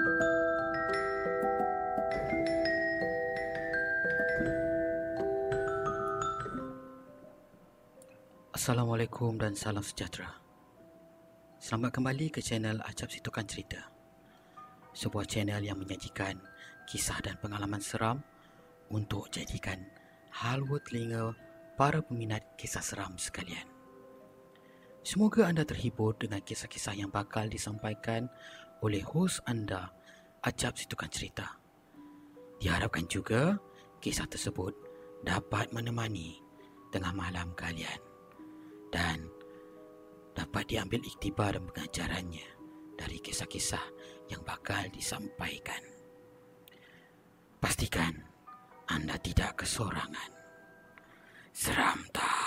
Assalamualaikum dan salam sejahtera. Selamat kembali ke channel Acap Situkan Cerita. Sebuah channel yang menyajikan kisah dan pengalaman seram untuk jadikan halwa telinga para peminat kisah seram sekalian. Semoga anda terhibur dengan kisah-kisah yang bakal disampaikan oleh hos anda Acap Situkan Cerita. Diharapkan juga kisah tersebut dapat menemani tengah malam kalian dan dapat diambil iktibar dan pengajarannya dari kisah-kisah yang bakal disampaikan. Pastikan anda tidak kesorangan. Seram tak?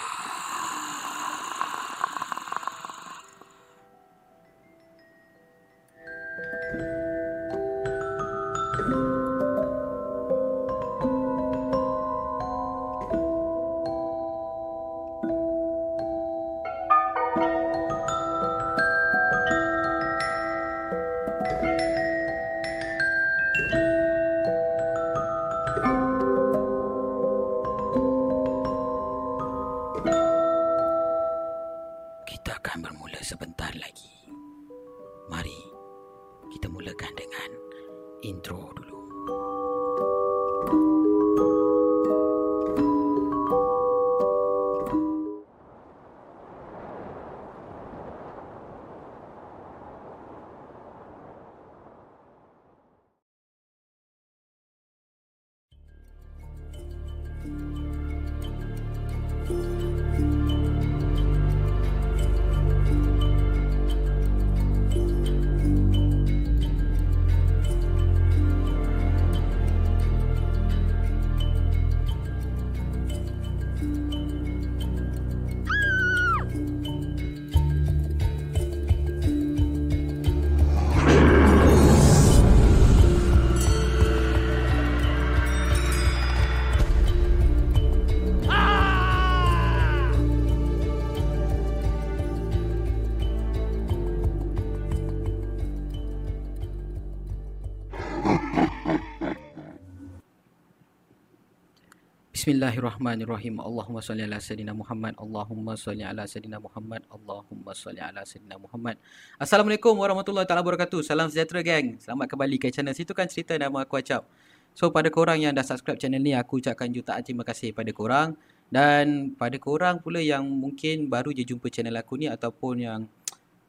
Bismillahirrahmanirrahim. Allahumma salli ala sayyidina Muhammad. Allahumma salli ala sayyidina Muhammad. Allahumma salli ala sayyidina Muhammad. Assalamualaikum warahmatullahi taala wabarakatuh. Salam sejahtera geng. Selamat kembali ke channel Situ kan cerita nama aku Acap. So pada korang yang dah subscribe channel ni aku ucapkan jutaan terima kasih pada korang dan pada korang pula yang mungkin baru je jumpa channel aku ni ataupun yang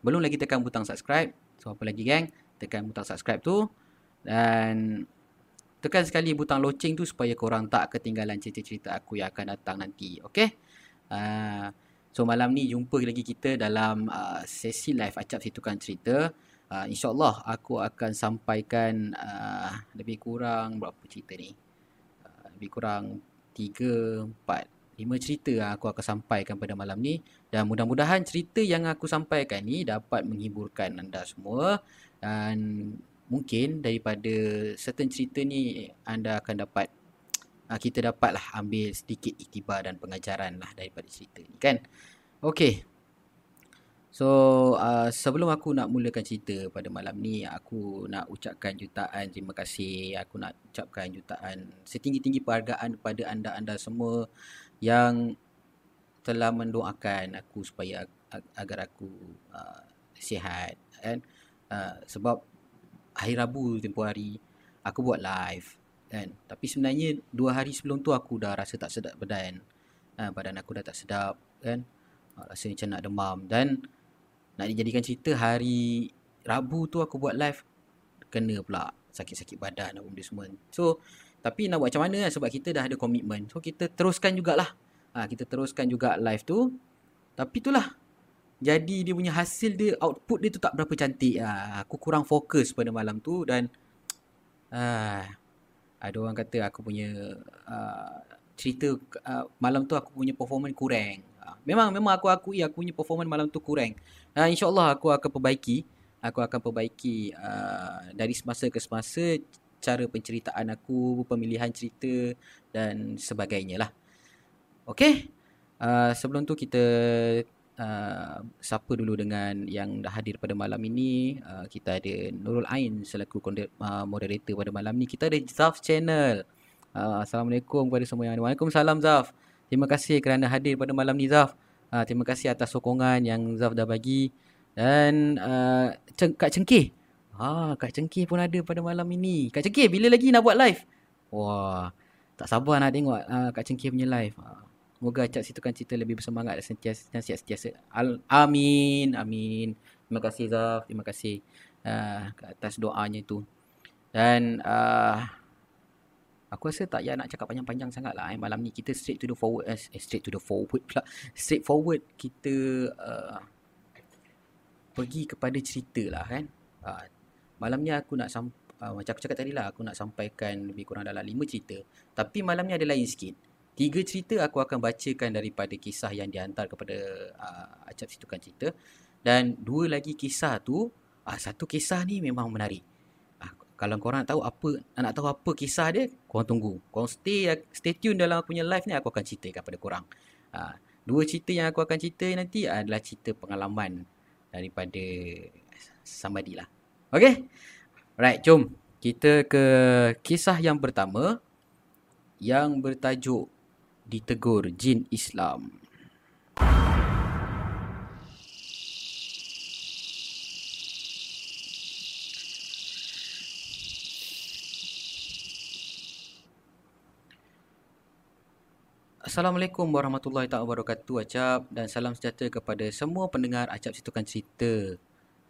belum lagi tekan butang subscribe. So apa lagi geng? Tekan butang subscribe tu dan tekan sekali butang loceng tu supaya korang tak ketinggalan cerita-cerita aku yang akan datang nanti. Okay? Uh, so malam ni jumpa lagi kita dalam uh, sesi live acap situkan cerita. Uh, InsyaAllah aku akan sampaikan uh, lebih kurang berapa cerita ni. Uh, lebih kurang 3, 4, 5 cerita aku akan sampaikan pada malam ni. Dan mudah-mudahan cerita yang aku sampaikan ni dapat menghiburkan anda semua. Dan mungkin daripada certain cerita ni anda akan dapat uh, kita dapatlah ambil sedikit iktibar dan pengajaran lah daripada cerita ni kan. Okay. So uh, sebelum aku nak mulakan cerita pada malam ni aku nak ucapkan jutaan terima kasih. Aku nak ucapkan jutaan setinggi-tinggi penghargaan kepada anda-anda semua yang telah mendoakan aku supaya agar aku uh, sihat kan. Uh, sebab hari Rabu tempoh hari aku buat live kan? Tapi sebenarnya dua hari sebelum tu aku dah rasa tak sedap badan. Ha, badan aku dah tak sedap kan? Ha, rasa macam nak demam. Dan nak dijadikan cerita hari Rabu tu aku buat live kena pula sakit-sakit badan apa benda semua. So tapi nak buat macam mana kan sebab kita dah ada komitmen. So kita teruskan jugalah. Ha, kita teruskan juga live tu. Tapi itulah jadi dia punya hasil dia output dia tu tak berapa cantik. Ah aku kurang fokus pada malam tu dan ah ada orang kata aku punya uh, cerita uh, malam tu aku punya performance kurang. Uh, memang memang aku akui aku punya performance malam tu kurang. Uh, insyaallah aku akan perbaiki. Aku akan perbaiki uh, dari semasa ke semasa cara penceritaan aku pemilihan cerita dan sebagainya lah. Okay, uh, sebelum tu kita uh, siapa dulu dengan yang dah hadir pada malam ini. Uh, kita ada Nurul Ain selaku uh, moderator pada malam ni kita ada Zaf channel. Uh, Assalamualaikum kepada semua yang ada. Waalaikumsalam Zaf. Terima kasih kerana hadir pada malam ni Zaf. Uh, terima kasih atas sokongan yang Zaf dah bagi. Dan uh, Kak Cengkih. Ah, Kak Cengkih pun ada pada malam ini. Kak Cengkih, bila lagi nak buat live? Wah, tak sabar nak tengok uh, Kak Cengkih punya live. Uh, Semoga Acap Situkan Cerita lebih bersemangat dan sentiasa, sentiasa. Amin. Amin. Terima kasih Zaf. Terima kasih uh, atas doanya tu. Dan uh, aku rasa tak payah nak cakap panjang-panjang sangat lah. Eh. Malam ni kita straight to the forward. Eh, straight to the forward pula. Straight forward kita uh, pergi kepada cerita lah kan. Uh, malam ni aku nak sampai. Uh, macam aku cakap tadi lah, aku nak sampaikan lebih kurang dalam lima cerita. Tapi malam ni ada lain sikit. Tiga cerita aku akan bacakan daripada kisah yang dihantar kepada uh, Acap Situkan Cerita. Dan dua lagi kisah tu, uh, satu kisah ni memang menarik. Uh, kalau korang nak tahu apa nak tahu apa kisah dia, korang tunggu. Korang stay stay tune dalam aku punya live ni, aku akan ceritakan kepada korang. Uh, dua cerita yang aku akan cerita nanti adalah cerita pengalaman daripada somebody lah. Okay? Right, jom. Kita ke kisah yang pertama yang bertajuk ditegur jin Islam. Assalamualaikum warahmatullahi wabarakatuh Acap dan salam sejahtera kepada semua pendengar Acap Situkan Cerita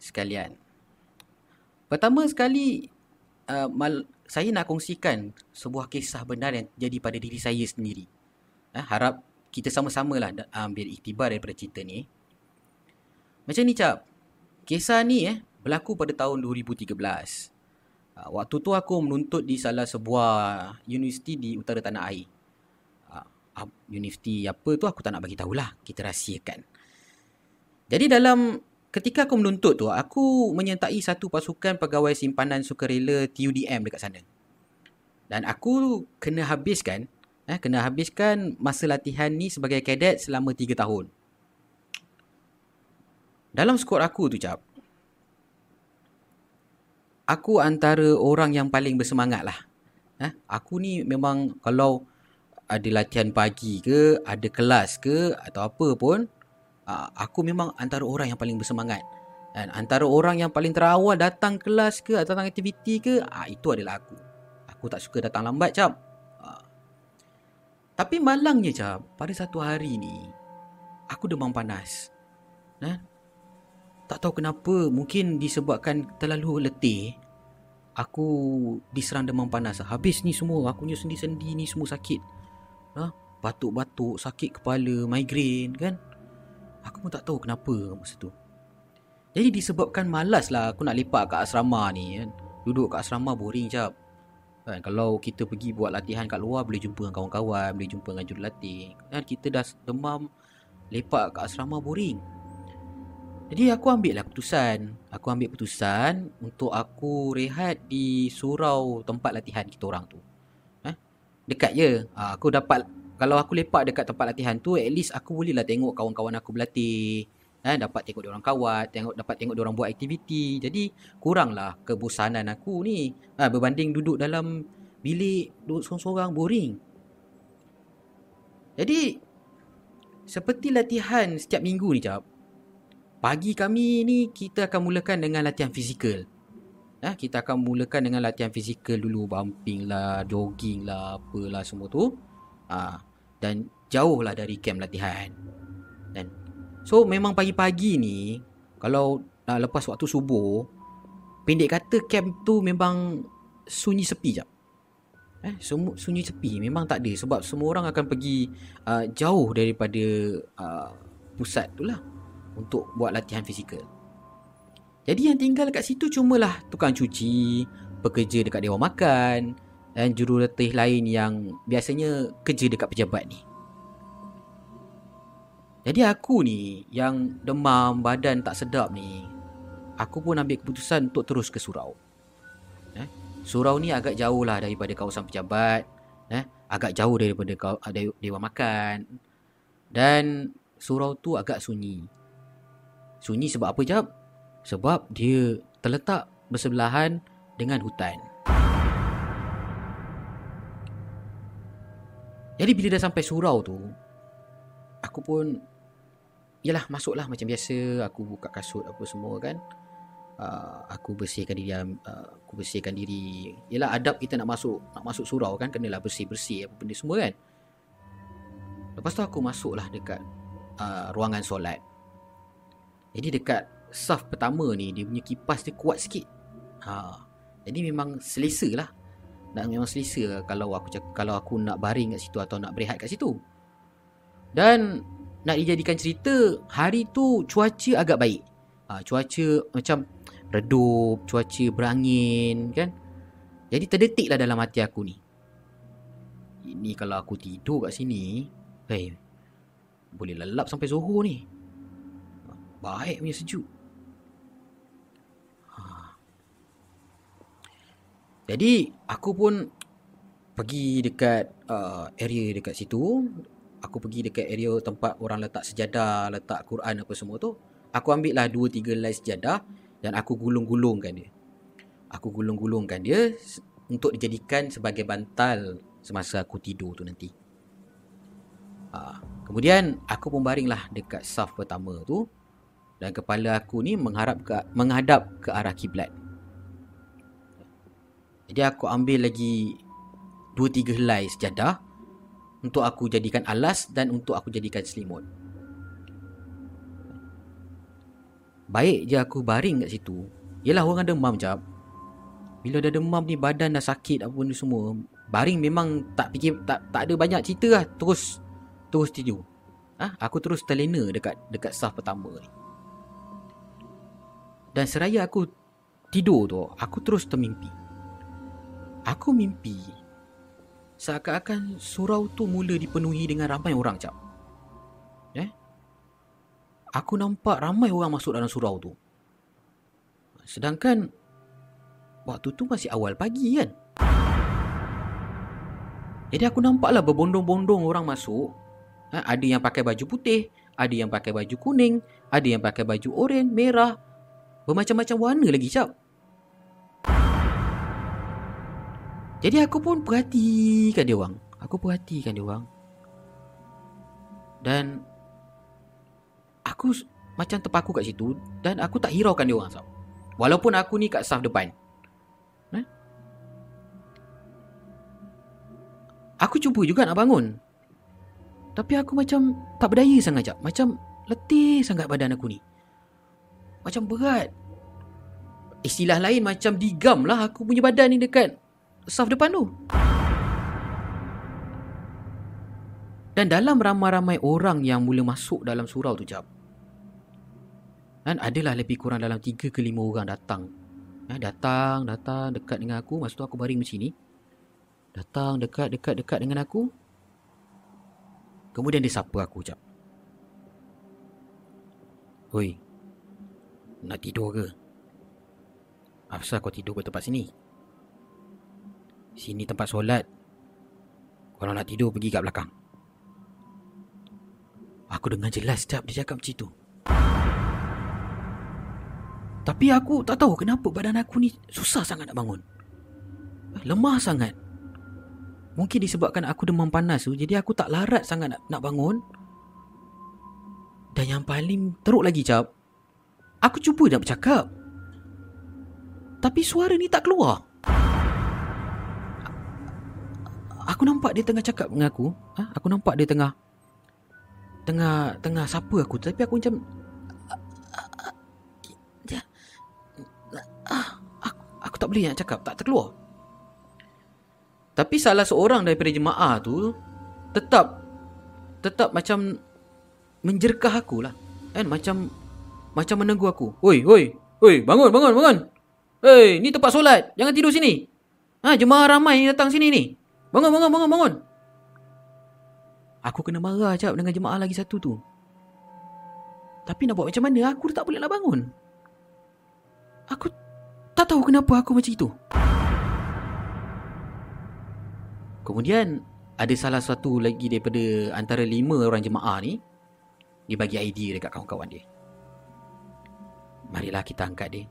sekalian. Pertama sekali uh, mal, saya nak kongsikan sebuah kisah benar yang jadi pada diri saya sendiri eh, harap kita sama-sama lah ambil iktibar daripada cerita ni. Macam ni cap, kisah ni eh berlaku pada tahun 2013. Ah, waktu tu aku menuntut di salah sebuah universiti di utara tanah air. Ah, universiti apa tu aku tak nak bagi tahulah, kita rahsiakan. Jadi dalam ketika aku menuntut tu, aku menyertai satu pasukan pegawai simpanan sukarela TUDM dekat sana. Dan aku kena habiskan eh, kena habiskan masa latihan ni sebagai kadet selama 3 tahun. Dalam skor aku tu cap, aku antara orang yang paling bersemangat lah. Eh, aku ni memang kalau ada latihan pagi ke, ada kelas ke atau apa pun, uh, aku memang antara orang yang paling bersemangat. Dan antara orang yang paling terawal datang kelas ke atau datang aktiviti ke, uh, itu adalah aku. Aku tak suka datang lambat, cap. Tapi malangnya, cap, pada satu hari ni, aku demam panas. Nah, tak tahu kenapa, mungkin disebabkan terlalu letih aku diserang demam panas. Habis ni semua, aku punya sendi-sendi ni semua sakit. Ha? Batuk-batuk, sakit kepala, migrain kan. Aku pun tak tahu kenapa masa tu. Jadi disebabkan malas lah aku nak lepak kat asrama ni kan. Duduk kat asrama boring jap. Kan, kalau kita pergi buat latihan kat luar boleh jumpa dengan kawan-kawan, boleh jumpa dengan jurulatih. Kan kita dah demam lepak kat asrama boring. Jadi aku ambil lah keputusan Aku ambil keputusan Untuk aku rehat di surau tempat latihan kita orang tu eh? Dekat je ha, Aku dapat Kalau aku lepak dekat tempat latihan tu At least aku boleh lah tengok kawan-kawan aku berlatih eh? Dapat tengok diorang kawat tengok, Dapat tengok diorang buat aktiviti Jadi kurang lah kebosanan aku ni ha, Berbanding duduk dalam bilik Duduk sorang-sorang boring Jadi Seperti latihan setiap minggu ni jap pagi kami ni kita akan mulakan dengan latihan fizikal. Eh, kita akan mulakan dengan latihan fizikal dulu bumping lah, jogging lah, apalah semua tu. Ha, dan jauh lah dari camp latihan. Dan so memang pagi-pagi ni kalau uh, lepas waktu subuh pendek kata camp tu memang sunyi sepi jap. Eh, sunyi sepi memang tak ada sebab semua orang akan pergi uh, jauh daripada uh, pusat tu lah untuk buat latihan fizikal. Jadi yang tinggal kat situ cumalah tukang cuci, pekerja dekat dewan makan dan jurulatih lain yang biasanya kerja dekat pejabat ni. Jadi aku ni yang demam badan tak sedap ni, aku pun ambil keputusan untuk terus ke surau. Eh? Surau ni agak jauh lah daripada kawasan pejabat, eh? agak jauh daripada dewan makan dan surau tu agak sunyi. Sunyi sebab apa jap? Sebab dia terletak bersebelahan dengan hutan. Jadi bila dah sampai surau tu, aku pun yalah masuklah macam biasa, aku buka kasut apa semua kan. Uh, aku bersihkan diri uh, aku bersihkan diri. Yalah adab kita nak masuk nak masuk surau kan kenalah bersih-bersih apa benda semua kan. Lepas tu aku masuklah dekat uh, ruangan solat. Jadi dekat saf pertama ni dia punya kipas dia kuat sikit. Ha. Jadi memang selesa lah. Dan memang selesa kalau aku kalau aku nak baring kat situ atau nak berehat kat situ. Dan nak dijadikan cerita, hari tu cuaca agak baik. Ha, cuaca macam redup, cuaca berangin kan. Jadi terdetik lah dalam hati aku ni. Ini kalau aku tidur kat sini, hey, boleh lelap sampai Zohor ni. Baik punya sejuk. Ha. Jadi aku pun pergi dekat uh, area dekat situ. Aku pergi dekat area tempat orang letak sejadah, letak Quran apa semua tu. Aku ambil lah 2 3 helai sejadah dan aku gulung-gulungkan dia. Aku gulung-gulungkan dia untuk dijadikan sebagai bantal semasa aku tidur tu nanti. Ha. Kemudian aku pun baringlah dekat saf pertama tu dan kepala aku ni mengharap ke, menghadap ke arah kiblat. Jadi aku ambil lagi 2 3 helai sejadah untuk aku jadikan alas dan untuk aku jadikan selimut. Baik je aku baring kat situ. Yalah orang demam jap. Bila dah demam ni badan dah sakit apa ni semua. Baring memang tak fikir tak tak ada banyak cerita lah. Terus terus tidur. Ah, ha? aku terus terlena dekat dekat saf pertama ni. Dan seraya aku tidur tu, aku terus termimpi. Aku mimpi seakan-akan surau tu mula dipenuhi dengan ramai orang cap. Eh? Aku nampak ramai orang masuk dalam surau tu. Sedangkan waktu tu masih awal pagi kan. Jadi aku nampaklah berbondong-bondong orang masuk. Ha, ada yang pakai baju putih, ada yang pakai baju kuning, ada yang pakai baju oranye, merah, Bermacam-macam warna lagi cap Jadi aku pun perhatikan dia orang Aku perhatikan dia orang. Dan aku macam terpaku kat situ dan aku tak hiraukan dia orang sah. Walaupun aku ni kat saf depan. Eh? Aku cuba juga nak bangun. Tapi aku macam tak berdaya sangat jap. Macam letih sangat badan aku ni. Macam berat. Istilah lain macam digam lah aku punya badan ni dekat saf depan tu. Dan dalam ramai-ramai orang yang mula masuk dalam surau tu jap. Dan adalah lebih kurang dalam 3 ke 5 orang datang. Eh, datang, datang dekat dengan aku. Masa tu aku baring macam ni. Datang dekat, dekat, dekat dengan aku. Kemudian dia sapa aku jap. Oi. Nak tidur ke? Apa kau tidur ke tempat sini? Sini tempat solat. Kalau nak tidur pergi kat belakang. Aku dengar jelas sekejap dia cakap macam tu. Tapi aku tak tahu kenapa badan aku ni susah sangat nak bangun. Lemah sangat. Mungkin disebabkan aku demam panas tu jadi aku tak larat sangat nak, nak bangun. Dan yang paling teruk lagi cap, aku cuba nak bercakap. Tapi suara ni tak keluar. Aku nampak dia tengah cakap dengan aku. Ha? Aku nampak dia tengah tengah tengah sapa aku tapi aku macam aku, aku tak boleh nak cakap tak terkeluar tapi salah seorang daripada jemaah tu tetap tetap macam menjerkah aku lah kan macam macam menegur aku oi oi oi bangun bangun bangun Hei, ni tempat solat. Jangan tidur sini. Ha, jemaah ramai datang sini ni. Bangun, bangun, bangun, bangun. Aku kena marah cap dengan jemaah lagi satu tu. Tapi nak buat macam mana? Aku tak boleh nak bangun. Aku tak tahu kenapa aku macam itu. Kemudian ada salah satu lagi daripada antara lima orang jemaah ni dia bagi idea dekat kawan-kawan dia. Marilah kita angkat dia.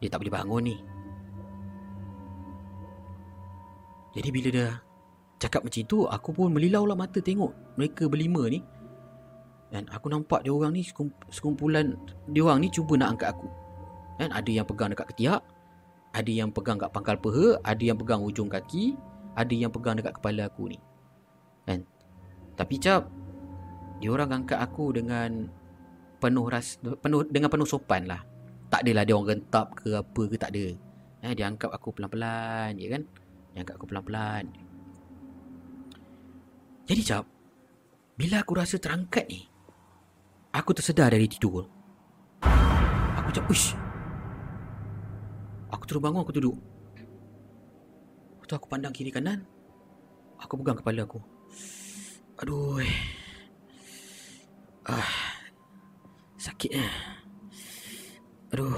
Dia tak boleh bangun ni. Jadi bila dia cakap macam itu aku pun melilau lah mata tengok mereka berlima ni. Dan aku nampak dia orang ni sekumpulan dia orang ni cuba nak angkat aku. Kan ada yang pegang dekat ketiak ada yang pegang kat pangkal peha ada yang pegang ujung kaki ada yang pegang dekat kepala aku ni. Kan tapi cap dia orang angkat aku dengan penuh ras penuh dengan penuh sopan lah. Tak adalah dia orang gentap ke apa ke tak ada. Eh, dia angkat aku pelan-pelan je kan dia angkat aku pelan-pelan. Jadi cap Bila aku rasa terangkat ni Aku tersedar dari tidur. Aku cap Uish. Aku terus bangun aku duduk. Lepas tu aku pandang kiri kanan. Aku pegang kepala aku. Aduh. Ah, Sakit eh. Aduh.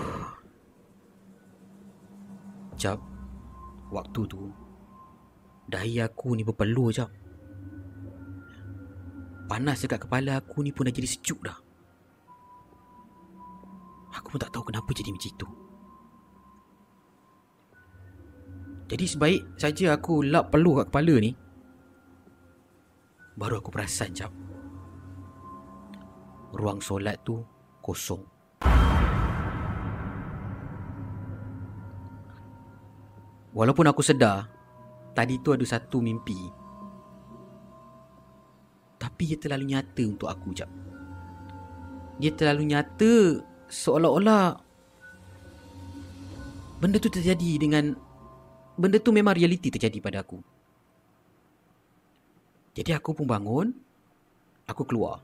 Cap Waktu tu Dahi aku ni berpeluh cap Panas dekat kepala aku ni pun dah jadi sejuk dah. Aku pun tak tahu kenapa jadi macam itu. Jadi sebaik saja aku lap peluh kat kepala ni. Baru aku perasan jap. Ruang solat tu kosong. Walaupun aku sedar Tadi tu ada satu mimpi tapi dia terlalu nyata untuk aku jap. Dia terlalu nyata seolah-olah benda tu terjadi dengan benda tu memang realiti terjadi pada aku. Jadi aku pun bangun, aku keluar.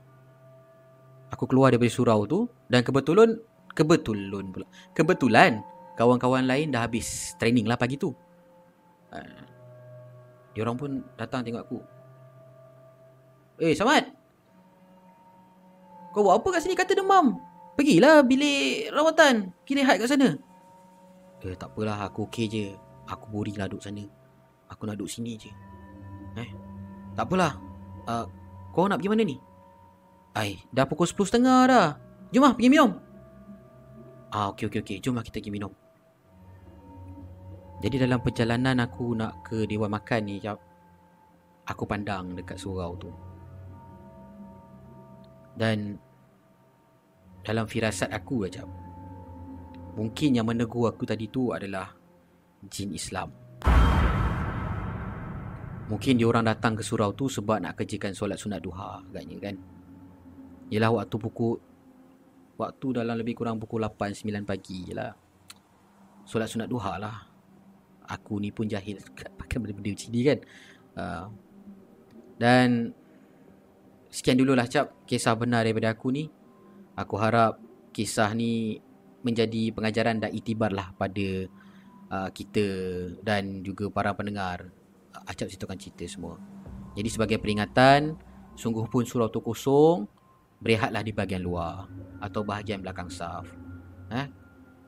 Aku keluar daripada surau tu dan kebetulan kebetulan pula. Kebetulan kawan-kawan lain dah habis training lah pagi tu. Dia orang pun datang tengok aku. Eh Samad. Kau buat apa kat sini? Kata demam. Pergilah bilik rawatan. Pergi rehat kat sana. Eh tak apalah. Aku okey je. Aku boring lah duduk sana. Aku nak duduk sini je. Eh Tak apalah. Uh, Kau nak pergi mana ni? Ai, dah pukul 10.30 dah. Jom lah pergi minum. Ah okey okey okey. Jom lah kita pergi minum Jadi dalam perjalanan aku nak ke Dewan Makan ni jap, aku pandang dekat surau tu. Dan dalam firasat aku aja. Mungkin yang menegur aku tadi tu adalah jin Islam. Mungkin dia orang datang ke surau tu sebab nak kerjakan solat sunat duha agaknya kan. Yalah waktu pukul waktu dalam lebih kurang pukul 8 9 pagi lah. Solat sunat duha lah. Aku ni pun jahil pakai benda-benda macam ni kan. Uh, dan sekian dululah cap kisah benar daripada aku ni. Aku harap kisah ni menjadi pengajaran dan itibar lah pada uh, kita dan juga para pendengar Acap ceritakan cerita semua Jadi sebagai peringatan Sungguh pun surau tu kosong Berehatlah di bahagian luar Atau bahagian belakang saf eh?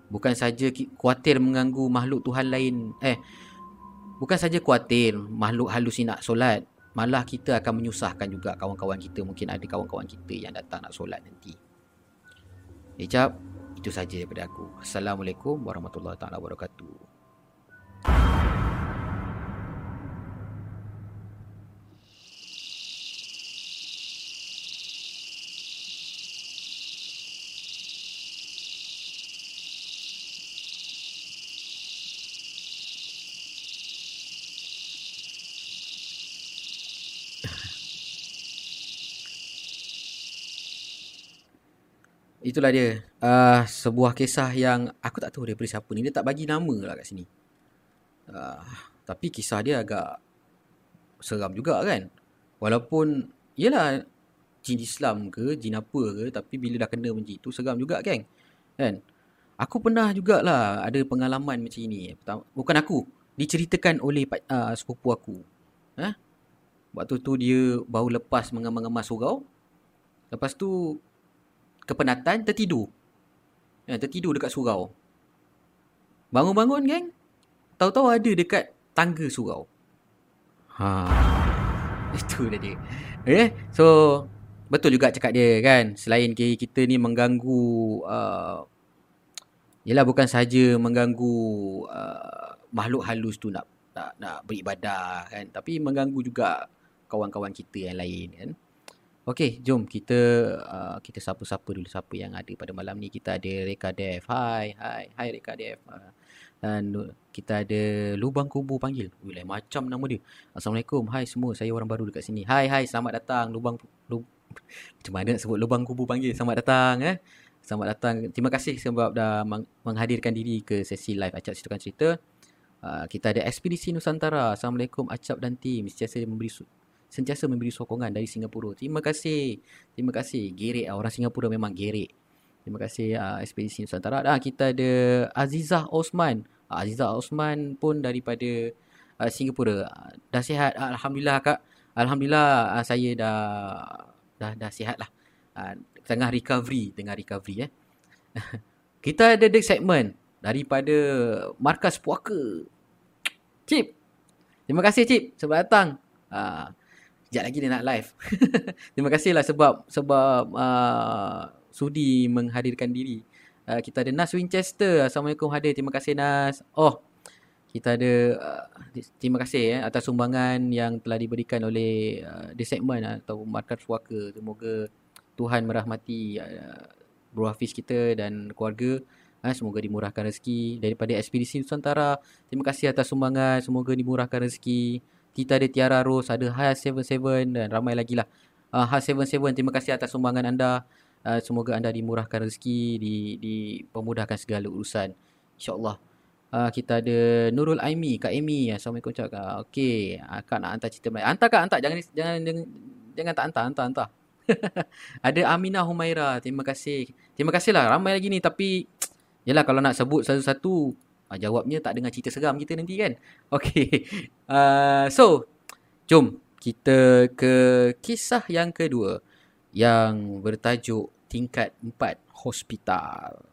Bukan saja kuatir mengganggu makhluk Tuhan lain Eh Bukan saja kuatir makhluk halus nak solat Malah kita akan menyusahkan juga kawan-kawan kita. Mungkin ada kawan-kawan kita yang datang nak solat nanti. Ejap Itu saja daripada aku. Assalamualaikum warahmatullahi wabarakatuh itulah dia. Uh, sebuah kisah yang aku tak tahu daripada siapa ni. Dia tak bagi nama lah kat sini. Uh, tapi kisah dia agak seram juga kan. Walaupun yelah jin Islam ke jin apa ke tapi bila dah kena macam itu seram juga kan kan? Aku pernah jugalah ada pengalaman macam ini. Bukan aku diceritakan oleh uh, sepupu aku. Eh? waktu tu dia baru lepas mengemas-ngemas surau. Lepas tu kepenatan tertidur. Ya, tertidur dekat surau. Bangun-bangun geng. Tahu-tahu ada dekat tangga surau. Ha. Itu dah dia. Eh, so betul juga cakap dia kan. Selain kita ni mengganggu uh, Yelah bukan saja mengganggu uh, makhluk halus tu nak nak, nak beribadah kan. Tapi mengganggu juga kawan-kawan kita yang lain kan. Okey, jom kita uh, kita sapa-sapa dulu siapa yang ada pada malam ni. Kita ada Reka Dev. Hai, hai, hai Reka Dev. Uh, dan kita ada Lubang Kubu panggil. Ui, lain macam nama dia. Assalamualaikum. Hai semua, saya orang baru dekat sini. Hai, hai, selamat datang Lubang Lub Macam mana nak sebut Lubang Kubu panggil? Selamat datang eh. Selamat datang. Terima kasih sebab dah menghadirkan diri ke sesi live Acap Ceritakan Cerita. Uh, kita ada Ekspedisi Nusantara. Assalamualaikum Acap dan tim. Sentiasa memberi sentiasa memberi sokongan dari Singapura. Terima kasih. Terima kasih. Gerek orang Singapura memang gerek. Terima kasih uh, Ekspedisi Nusantara. Ah kita ada Azizah Osman. Uh, Azizah Osman pun daripada uh, Singapura. Uh, dah sihat alhamdulillah kak. Alhamdulillah uh, saya dah dah dah sihatlah. Uh, tengah recovery, tengah recovery eh. kita ada deck segment daripada markas puaka. Cip. Terima kasih Cip sebab datang. Uh, Sekejap lagi dia nak live. Terima kasihlah sebab sebab uh, sudi menghadirkan diri. Uh, kita ada Nas Winchester. Assalamualaikum hadir. Terima kasih Nas. Oh, kita ada uh, terima kasih eh, atas sumbangan yang telah diberikan oleh uh, The Segment uh, atau Markas Suaka. Semoga Tuhan merahmati uh, Bro Hafiz kita dan keluarga. Uh, semoga dimurahkan rezeki daripada Ekspedisi Nusantara. Terima kasih atas sumbangan. Semoga dimurahkan rezeki. Kita ada Tiara Rose, ada Has 77 dan ramai lagi lah. Uh, Has 77, terima kasih atas sumbangan anda. Uh, semoga anda dimurahkan rezeki, di, dipermudahkan segala urusan. InsyaAllah. Uh, kita ada Nurul Aimi, Kak Amy. Assalamualaikum Kak. Okey, uh, Kak nak hantar cerita Melayu. Hantar Kak, hantar. Jangan jangan jangan, jangan tak hantar, hantar, hantar. ada Aminah Humaira, terima kasih. Terima kasih lah, ramai lagi ni tapi... Yalah kalau nak sebut satu-satu Uh, jawabnya tak dengar cerita seram kita nanti kan. Okay. Uh, so, jom kita ke kisah yang kedua yang bertajuk tingkat 4 hospital.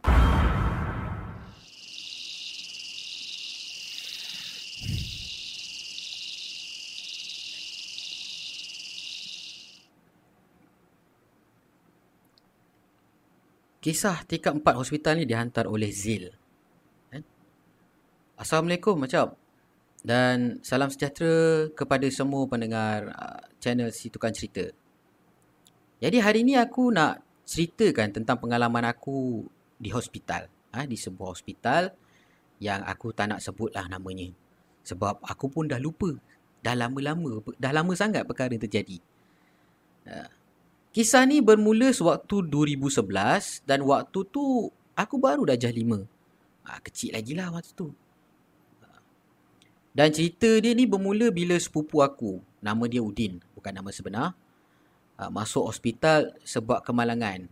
Kisah tingkat 4 hospital ni dihantar oleh Zil. Assalamualaikum macam. dan salam sejahtera kepada semua pendengar uh, channel Si Tukang Cerita. Jadi hari ini aku nak ceritakan tentang pengalaman aku di hospital. Ha, di sebuah hospital yang aku tak nak sebutlah namanya. Sebab aku pun dah lupa. Dah lama-lama, dah lama sangat perkara terjadi. Uh, kisah ni bermula sewaktu 2011 dan waktu tu aku baru dah jah 5. Ha, kecil lagi lah waktu tu. Dan cerita dia ni bermula bila sepupu aku, nama dia Udin, bukan nama sebenar, uh, masuk hospital sebab kemalangan.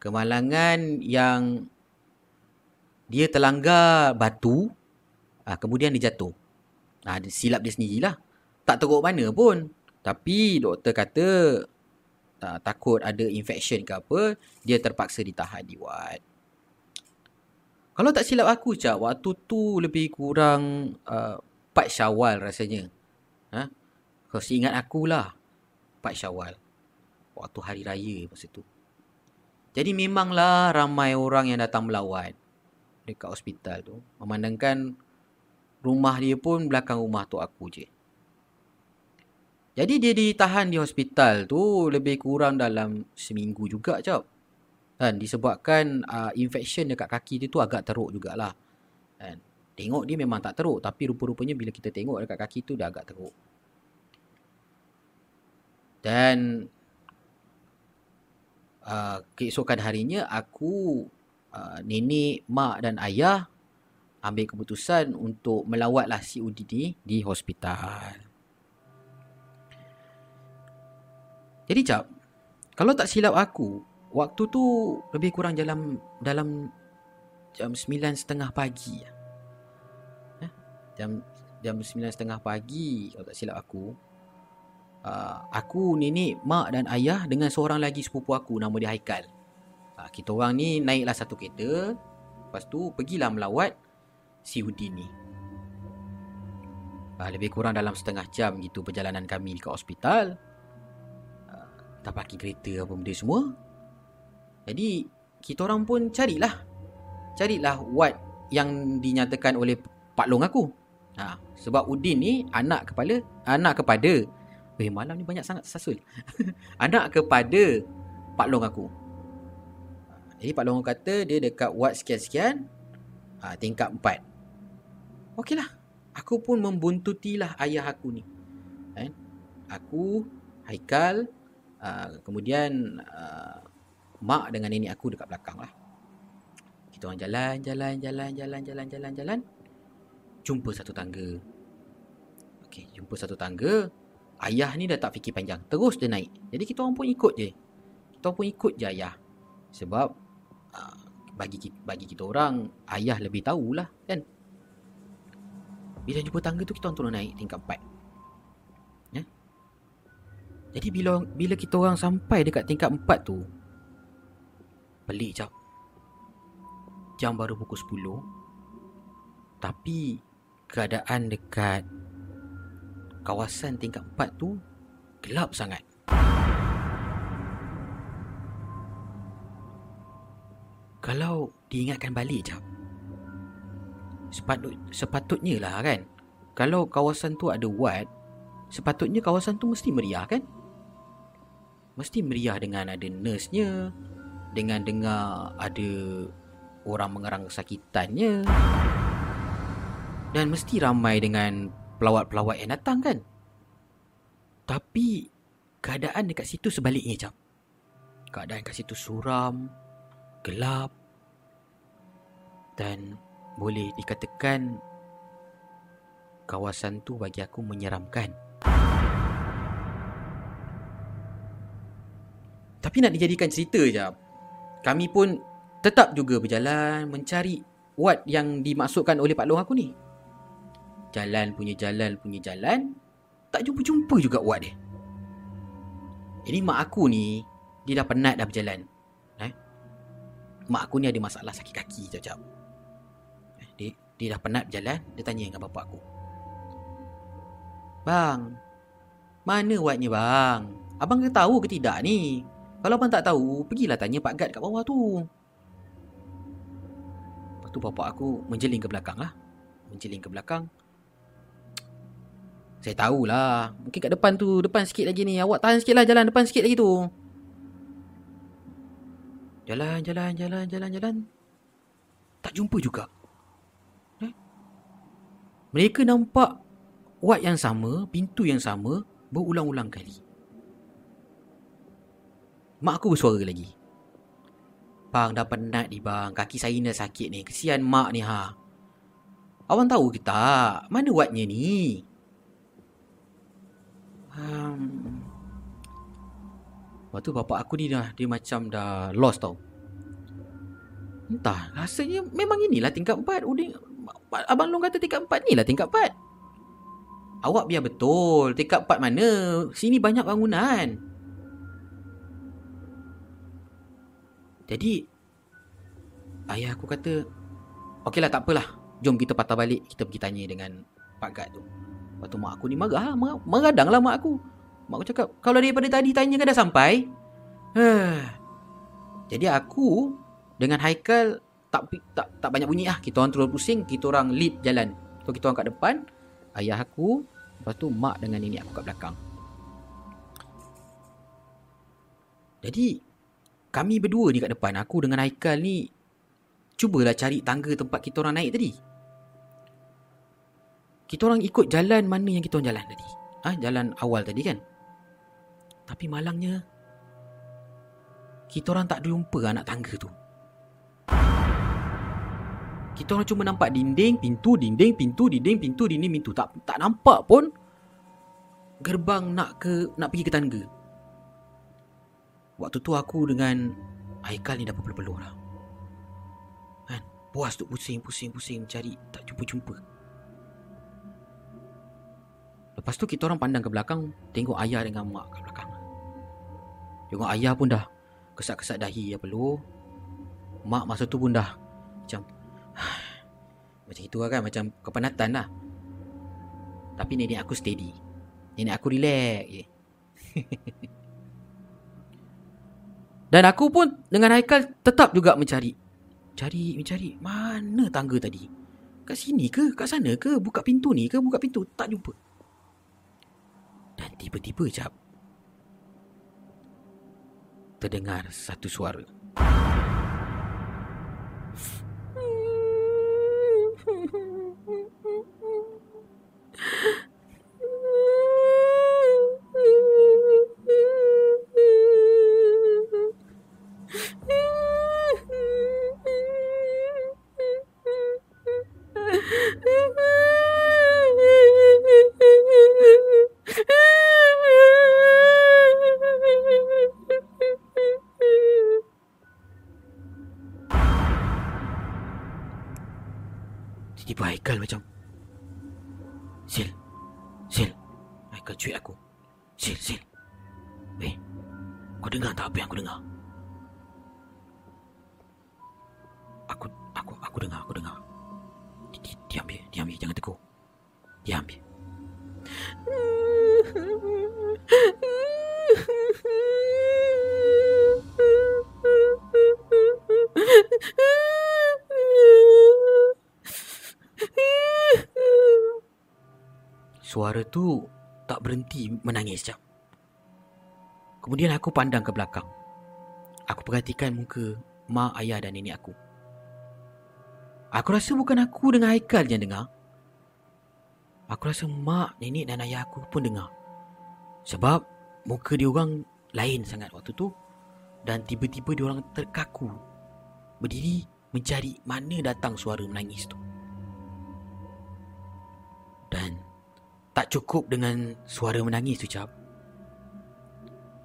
Kemalangan yang dia terlanggar batu, uh, kemudian dia jatuh. Uh, silap dia sendirilah. Tak teruk mana pun. Tapi doktor kata uh, takut ada infection ke apa, dia terpaksa ditahan di ward. Kalau tak silap aku cak, waktu tu lebih kurang uh, 4 Syawal rasanya. Ha? Kau ingat akulah 4 Syawal. Waktu hari raya masa tu. Jadi memanglah ramai orang yang datang melawat dekat hospital tu. Memandangkan rumah dia pun belakang rumah tu aku je. Jadi dia ditahan di hospital tu lebih kurang dalam seminggu juga cak. Kan disebabkan uh, infection dekat kaki dia tu agak teruk jugalah. Kan. Tengok dia memang tak teruk tapi rupa-rupanya bila kita tengok dekat kaki tu dah agak teruk. Dan uh, keesokan harinya aku uh, nenek, mak dan ayah ambil keputusan untuk melawatlah si Udi ni di hospital. Jadi cap, kalau tak silap aku, waktu tu lebih kurang dalam dalam jam sembilan setengah pagi. Eh? Jam jam sembilan setengah pagi kalau tak silap aku. Uh, aku, nenek, mak dan ayah dengan seorang lagi sepupu aku nama dia Haikal. Uh, kita orang ni naiklah satu kereta. Lepas tu pergilah melawat si Udin ni. Uh, lebih kurang dalam setengah jam gitu perjalanan kami ke hospital. Uh, tak parking kereta apa benda semua. Jadi kita orang pun carilah. Carilah wad yang dinyatakan oleh Pak Long aku. Ha, sebab Udin ni anak kepala, anak kepada Eh malam ni banyak sangat sasul. anak kepada Pak Long aku. Jadi Pak Long kata dia dekat wad sekian-sekian. Ha, tingkat empat. Okeylah. Aku pun membuntutilah ayah aku ni. Eh? Aku, Haikal, uh, kemudian uh, mak dengan nenek aku dekat belakang lah. Kita orang jalan, jalan, jalan, jalan, jalan, jalan, jalan. Jumpa satu tangga. Okey, jumpa satu tangga. Ayah ni dah tak fikir panjang. Terus dia naik. Jadi kita orang pun ikut je. Kita orang pun ikut je ayah. Sebab uh, bagi bagi kita orang, ayah lebih tahulah kan. Bila jumpa tangga tu kita orang turun naik tingkat 4. Ya? Jadi bila bila kita orang sampai dekat tingkat 4 tu, Pelik jap. Jam baru pukul 10. Tapi keadaan dekat kawasan tingkat 4 tu gelap sangat. Kalau diingatkan balik jap. Sepatut, sepatutnya lah kan. Kalau kawasan tu ada wad, sepatutnya kawasan tu mesti meriah kan? Mesti meriah dengan ada nurse-nya, dengan dengar ada orang mengerang kesakitannya. Dan mesti ramai dengan pelawat-pelawat yang datang kan? Tapi keadaan dekat situ sebaliknya jap keadaan dekat situ suram gelap dan boleh dikatakan kawasan tu bagi aku menyeramkan. Tapi nak dijadikan cerita jap kami pun tetap juga berjalan mencari wad yang dimaksudkan oleh Pak Long aku ni. Jalan punya jalan punya jalan, tak jumpa-jumpa juga wad dia. Jadi mak aku ni, dia dah penat dah berjalan. Eh? Mak aku ni ada masalah sakit kaki jap-jap. Eh, dia, dia dah penat berjalan, dia tanya dengan bapak aku. Bang, mana wadnya bang? Abang tahu ke tidak ni? Kalau abang tak tahu, pergilah tanya Pak Gad kat bawah tu. Lepas tu bapak aku menjeling ke belakang lah. Menjeling ke belakang. Saya tahulah. Mungkin kat depan tu, depan sikit lagi ni. Awak tahan sikit lah jalan depan sikit lagi tu. Jalan, jalan, jalan, jalan, jalan. Tak jumpa juga. Eh? Mereka nampak wad yang sama, pintu yang sama, berulang-ulang kali. Mak aku bersuara lagi. Bang, dah penat ni bang. Kaki saya ni sakit ni. Kesian mak ni ha. Awang tahu ke tak? Mana wadnya ni? Um, Lepas tu bapak aku ni dah Dia macam dah lost tau Entah Rasanya memang inilah tingkat 4 Udin, Abang Long kata tingkat 4 ni lah tingkat 4 Awak biar betul Tingkat 4 mana Sini banyak bangunan Jadi Ayah aku kata Okeylah tak apalah. Jom kita patah balik. Kita pergi tanya dengan Pak Gad tu. Lepas tu mak aku ni marah. Mengadang lah mak aku. Mak aku cakap Kalau daripada tadi tanya kan dah sampai. Jadi aku Dengan Haikal tak, tak tak banyak bunyi lah. Kita orang terus pusing Kita orang lead jalan. So kita orang kat depan Ayah aku Lepas tu mak dengan nenek aku kat belakang. Jadi Kami berdua ni kat depan Aku dengan Haikal ni Cubalah cari tangga tempat kita orang naik tadi. Kita orang ikut jalan mana yang kita orang jalan tadi? Ah, ha, Jalan awal tadi kan? Tapi malangnya Kita orang tak jumpa anak tangga tu. Kita orang cuma nampak dinding, pintu, dinding, pintu, dinding, pintu, dinding, pintu. Tak tak nampak pun Gerbang nak ke nak pergi ke tangga Waktu tu aku dengan Haikal ni dah berpeluh-peluh lah Kan? Puas tu pusing, pusing, pusing Cari tak jumpa-jumpa. Lepas tu kita orang pandang ke belakang Tengok ayah dengan mak ke belakang. Tengok ayah pun dah Kesat-kesat dahi apa lu Mak masa tu pun dah Macam Macam itu lah kan Macam kepenatan lah. Tapi nenek aku steady. Nenek aku relax je Dan aku pun Dengan Haikal Tetap juga mencari. Cari Mencari Mana tangga tadi? Kat sini ke? Kat sana ke? Buka pintu ni ke? Buka pintu? Tak jumpa. Dan tiba-tiba jap terdengar satu suara. Suara aku pandang ke belakang. Aku perhatikan muka mak, ayah dan nenek aku. Aku rasa bukan aku dengan Haikal yang dengar. Aku rasa mak, nenek dan ayah aku pun dengar. Sebab muka dia orang lain sangat waktu tu. Dan tiba-tiba dia orang terkaku. Berdiri mencari mana datang suara menangis tu. Dan tak cukup dengan suara menangis tu cap.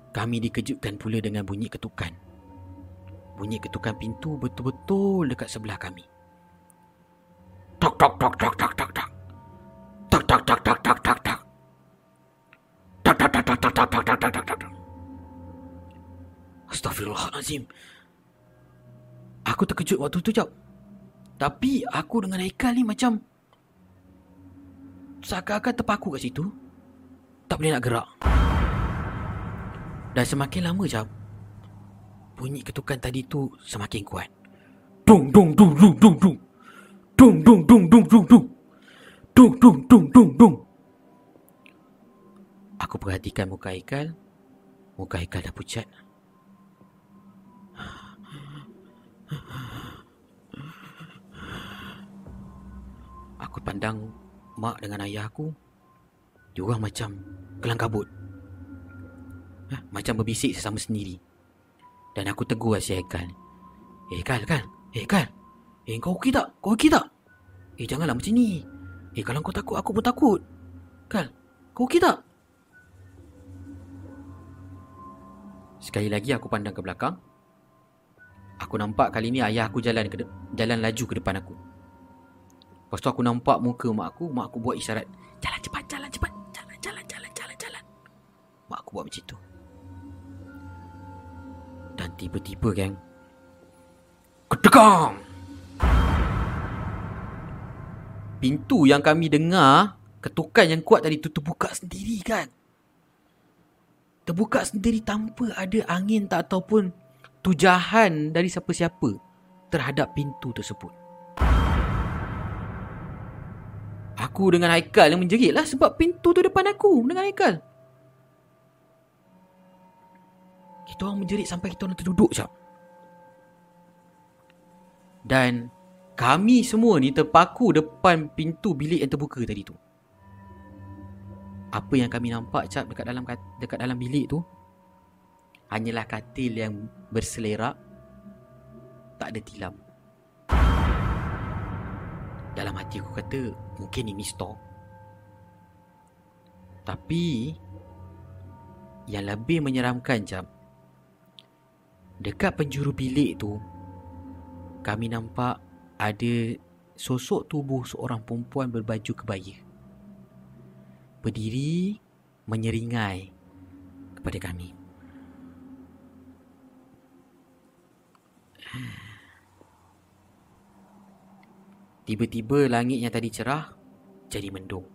Kami dikejutkan pula dengan bunyi ketukan. Bunyi ketukan pintu betul-betul dekat sebelah kami. Tok tok tok tok tok tok tok. Tok tok tok tok tok tok tok. Tok tok tok tok tok tok tok tok tok tok. Astaghfirullahalazim. Aku terkejut waktu tu cap. Tapi aku dengan Haikal ni macam seakan-akan terpaku kat situ Tak boleh nak gerak Dan semakin lama jap Bunyi ketukan tadi tu semakin kuat Dung dung dung dung dung dung Dung dung dung dung dung dung Dung dung dung dung dung Aku perhatikan muka Haikal. Muka Haikal dah pucat. Aku pandang mak dengan ayah aku. Diorang macam kelang kabut. Hah, macam berbisik sesama sendiri. Dan aku tegur si Haikal. Eh, Haikal, Haikal. Eh, Haikal. Eh, kau okey tak? Kau okey tak? Eh, janganlah macam ni. Eh, kalau kau takut, aku pun takut. Kal, kau okey tak? Sekali lagi aku pandang ke belakang. Aku nampak kali ni ayah aku jalan ke de- jalan laju ke depan aku. Lepas tu aku nampak muka mak aku, mak aku buat isyarat, "Jalan cepat, jalan cepat, jalan jalan jalan jalan jalan." Mak aku buat macam tu. Dan tiba-tiba geng Kedegang Pintu yang kami dengar Ketukan yang kuat tadi tu terbuka sendiri kan? Terbuka sendiri tanpa ada angin tak ataupun Tujahan dari siapa-siapa Terhadap pintu tersebut. Aku dengan Haikal yang menjerit lah Sebab pintu tu depan aku dengan Haikal Kita orang menjerit sampai kita orang terduduk jap. Dan kami semua ni terpaku depan pintu bilik yang terbuka tadi tu. Apa yang kami nampak cap dekat dalam dekat dalam bilik tu hanyalah katil yang berselerak tak ada tilam. Dalam hati aku kata mungkin ini stor. Tapi yang lebih menyeramkan jap Dekat penjuru bilik tu Kami nampak ada sosok tubuh seorang perempuan berbaju kebaya. Berdiri menyeringai kepada kami. Tiba-tiba langit yang tadi cerah jadi mendung.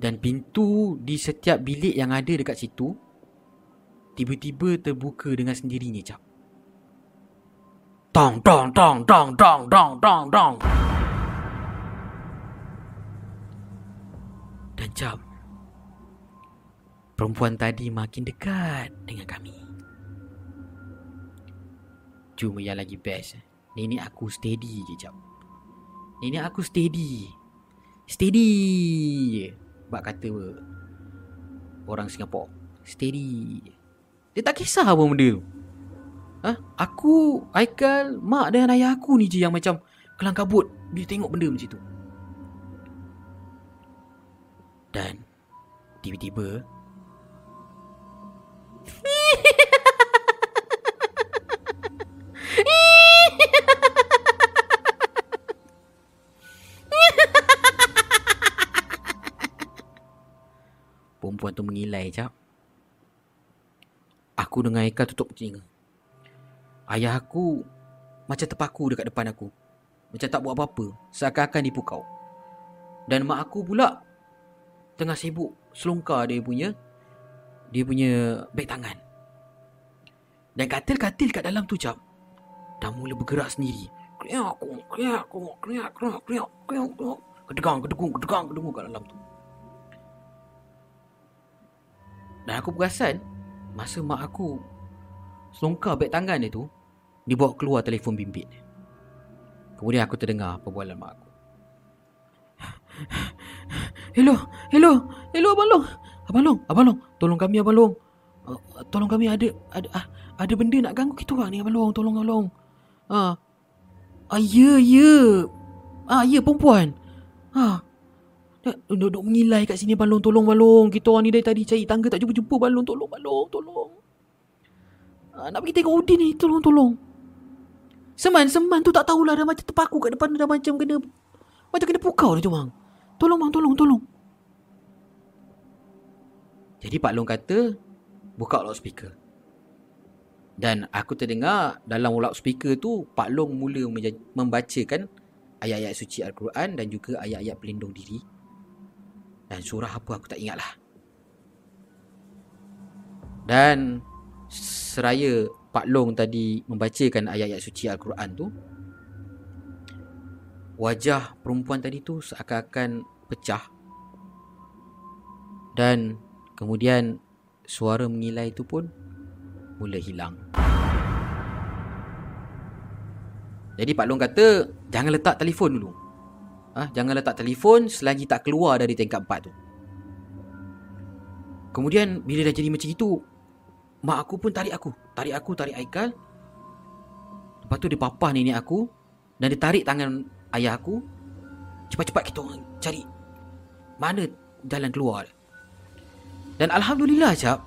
Dan pintu di setiap bilik yang ada dekat situ tiba-tiba terbuka dengan sendirinya cap. Tong tong tong tong tong tong tong tong. Dan cap. Perempuan tadi makin dekat dengan kami. Cuma yang lagi best. Nenek aku steady je cap. Nenek aku steady. Steady. Bak kata orang Singapura. Steady. Dia tak kisah apa benda tu. Ha? Aku, Aikal, mak dan ayah aku ni je yang macam kelang kabut bila tengok benda macam tu. Dan tiba-tiba Perempuan tu mengilai cap Aku dengan Haikal tutup telinga. Ayah aku macam terpaku dekat depan aku. Macam tak buat apa-apa. Seakan-akan dipukau. Dan mak aku pula tengah sibuk selongkar dia punya dia punya beg tangan. Dan katil-katil kat dalam tu cap dah mula bergerak sendiri. Kriak, kriak, kriak, kriak, kriak, kriak, kriak, kriak. Kedegang, kedegung, kedegang, kedegung kat dalam tu. Dan aku perasan Masa mak aku Selongkar beg tangan dia tu Dibawa keluar telefon bimbit Kemudian aku terdengar perbualan mak aku. Hello, hello, hello Abang Long. Abang Long, Abang Long Tolong kami Abang Long. Uh, Tolong kami ada Ada uh, ada benda nak ganggu kita orang ni Abang Long. Tolong Abang Long. Ah, uh, ya, ya. Ah, ya perempuan. Ah, Duduk mengilai kat sini balong tolong balong. Kita orang ni dari tadi cari tangga tak jumpa-jumpa balong tolong balong tolong. Ha, nak pergi tengok Udin ni tolong tolong. Seman seman tu tak tahulah dah macam terpaku kat depan dah macam kena macam kena pukau dia tu bang. Tolong bang tolong tolong. Jadi Pak Long kata buka loudspeaker. Dan aku terdengar dalam loudspeaker tu Pak Long mula membacakan ayat-ayat suci Al-Quran dan juga ayat-ayat pelindung diri dan surah apa aku tak ingat lah Dan Seraya Pak Long tadi Membacakan ayat-ayat suci Al-Quran tu Wajah perempuan tadi tu Seakan-akan pecah Dan kemudian suara mengilai itu pun mula hilang. Jadi Pak Long kata, jangan letak telefon dulu. Ha? Jangan letak telefon selagi tak keluar dari tingkat 4 tu. Kemudian bila dah jadi macam itu, mak aku pun tarik aku. Tarik aku, tarik Aikal. Lepas tu dia papah nenek aku dan dia tarik tangan ayah aku. Cepat-cepat kita orang cari mana jalan keluar. Dan Alhamdulillah cap.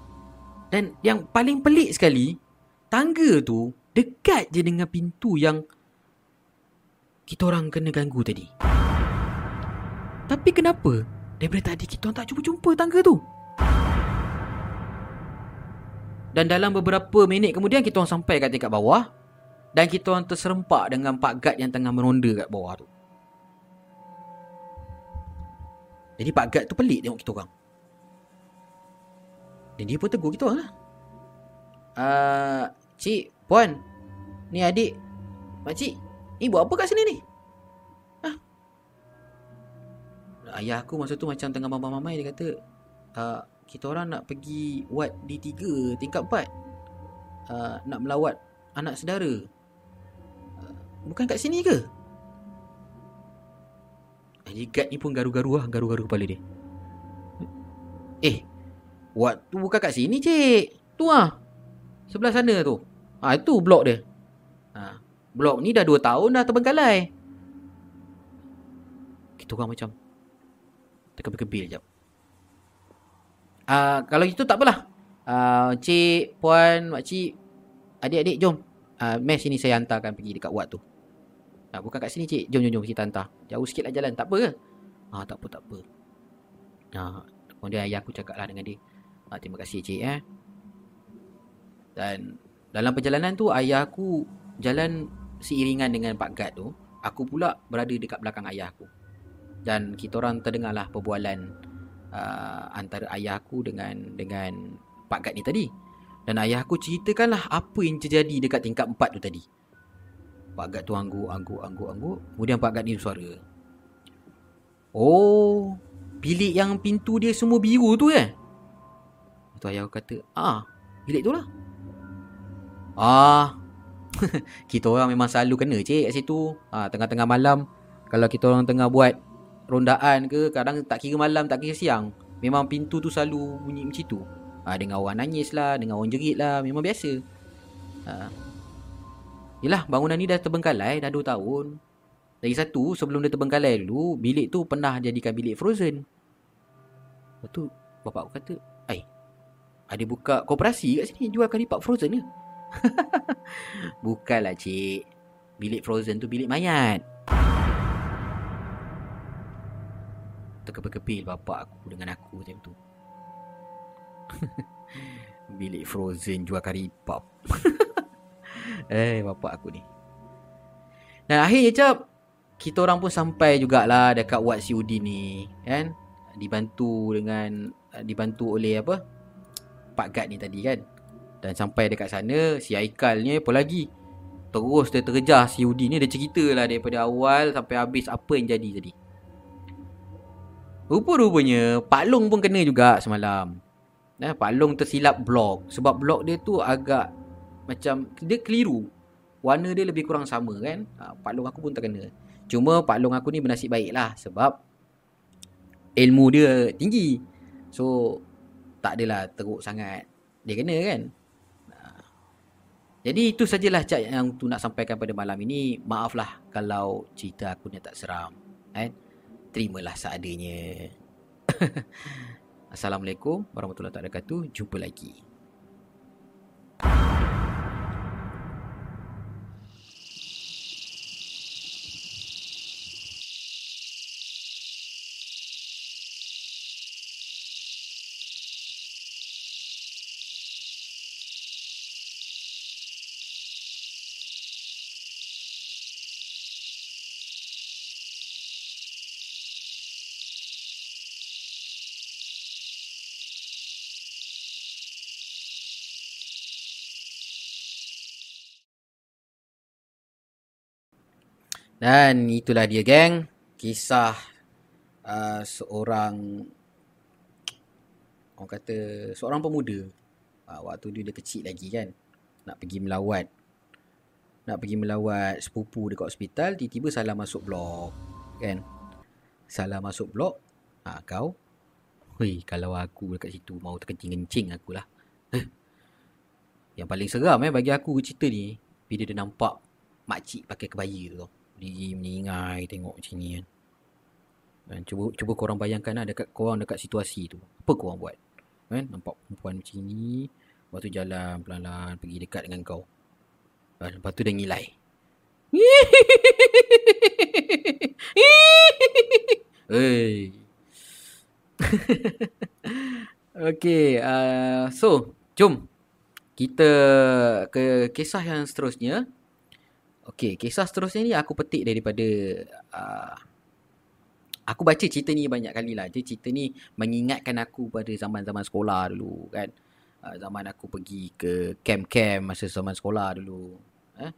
Dan yang paling pelik sekali, tangga tu dekat je dengan pintu yang kita orang kena ganggu tadi. Tapi kenapa daripada tadi kita tak jumpa-jumpa tangga tu? Dan dalam beberapa minit kemudian kita orang sampai kat tingkat bawah dan kita orang terserempak dengan Pak Gad yang tengah meronda kat bawah tu. Jadi Pak Gad tu pelik tengok kita orang. Dan dia pun tegur kita orang lah. Uh, cik, puan, ni adik, makcik, ni buat apa kat sini ni? Ayah aku masa tu macam tengah mamai-mamai dia kata, uh, kita orang nak pergi wad di tiga tingkat empat. Uh, nak melawat anak saudara. Uh, bukan kat sini ke? Haji Gad ni pun garu-garu lah, garu-garu kepala dia. Eh, wad tu bukan kat sini cik. Tu ah. Sebelah sana tu. Ah ha, itu blok dia. Ha, blok ni dah 2 tahun dah terbengkalai. Kita orang macam terkebil-kebil jap. Uh, kalau itu tak apalah. Uh, cik, puan, makcik, adik-adik jom. Uh, mes sini saya hantarkan pergi dekat wad tu. Uh, bukan kat sini cik. Jom, jom, jom kita hantar. Jauh sikit lah jalan. Tak apa ke? Ah, uh, tak apa, tak apa. Uh, kemudian ayah aku cakap lah dengan dia. Uh, terima kasih cik eh. Dan dalam perjalanan tu ayah aku jalan seiringan dengan Pak Gad tu. Aku pula berada dekat belakang ayah aku. Dan kita orang terdengarlah perbualan uh, antara ayah aku dengan dengan Pak Gad ni tadi. Dan ayah aku ceritakanlah apa yang terjadi dekat tingkat empat tu tadi. Pak Gad tu angguk, angguk, angguk, angguk. Kemudian Pak Gad ni suara. Oh, bilik yang pintu dia semua biru tu eh? Itu ayah aku kata, ah, bilik tu lah. Ah, kita orang memang selalu kena cik kat situ. Ah, tengah-tengah malam, kalau kita orang tengah buat rondaan ke kadang tak kira malam tak kira siang. Memang pintu tu selalu bunyi macam tu. Ha, dengan orang nangis lah dengan orang jerit lah memang biasa. Ha. yelah bangunan ni dah terbengkalai dah 2 tahun. Lagi satu sebelum dia terbengkalai dulu bilik tu pernah jadikan bilik frozen. Lepas tu bapak aku kata ay, ada buka koperasi kat sini jual kari pak frozen ke? Bukanlah cik. Bilik frozen tu bilik mayat terkepil-kepil bapak aku dengan aku macam tu. Bilik frozen jual kari pop. eh bapak aku ni. Dan akhirnya cap kita orang pun sampai jugalah dekat Wat COD ni kan dibantu dengan dibantu oleh apa Pak Gad ni tadi kan dan sampai dekat sana si Aikal ni apa lagi terus dia terkejar COD ni dia ceritalah daripada awal sampai habis apa yang jadi tadi Rupa-rupanya Pak Long pun kena juga semalam. Nah, Pak Long tersilap blok sebab blok dia tu agak macam dia keliru. Warna dia lebih kurang sama kan. Ha, Pak Long aku pun terkena. Cuma Pak Long aku ni bernasib baik lah sebab ilmu dia tinggi. So tak adalah teruk sangat. Dia kena kan. Ha. Jadi itu sajalah cak yang tu nak sampaikan pada malam ini. Maaflah kalau cerita aku ni tak seram. Kan? Terimalah seadanya. Assalamualaikum warahmatullahi wabarakatuh. Jumpa lagi. Dan itulah dia geng. Kisah uh, seorang orang kata seorang pemuda. Uh, waktu dia, dia kecil lagi kan. Nak pergi melawat. Nak pergi melawat sepupu dekat hospital tiba-tiba salah masuk blok kan. Salah masuk blok ha, kau Hui, kalau aku dekat situ mau terkencing-kencing akulah. Yang paling seram eh bagi aku cerita ni bila dia nampak makcik pakai kebaya tu dia meningai tengok macam ni kan dan cuba cuba korang bayangkan lah dekat korang dekat situasi tu apa korang buat kan nampak perempuan macam ni waktu jalan pelan-pelan pergi dekat dengan kau Ha, lepas tu dia ngilai. Hey. okay, uh, so jom kita ke kisah yang seterusnya. Okay, kisah seterusnya ni aku petik daripada uh, aku baca cerita ni banyak kali lah. Cerita ni mengingatkan aku pada zaman-zaman sekolah dulu kan. Uh, zaman aku pergi ke camp-camp masa zaman sekolah dulu. Eh?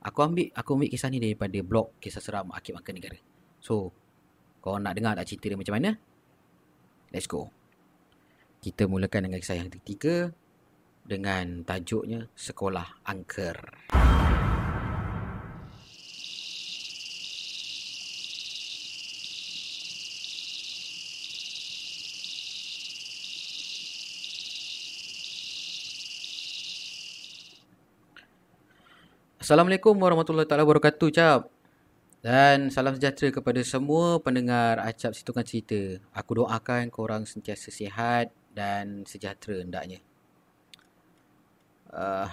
Aku ambil aku ambil kisah ni daripada blog kisah seram Akib Makan Negara. So, kau nak dengar tak cerita dia macam mana? Let's go. Kita mulakan dengan kisah yang ketiga dengan tajuknya Sekolah Angker. Assalamualaikum warahmatullahi taala wabarakatuh cap. Dan salam sejahtera kepada semua pendengar Acap Situkan Cerita. Aku doakan korang sentiasa sihat dan sejahtera hendaknya. Uh,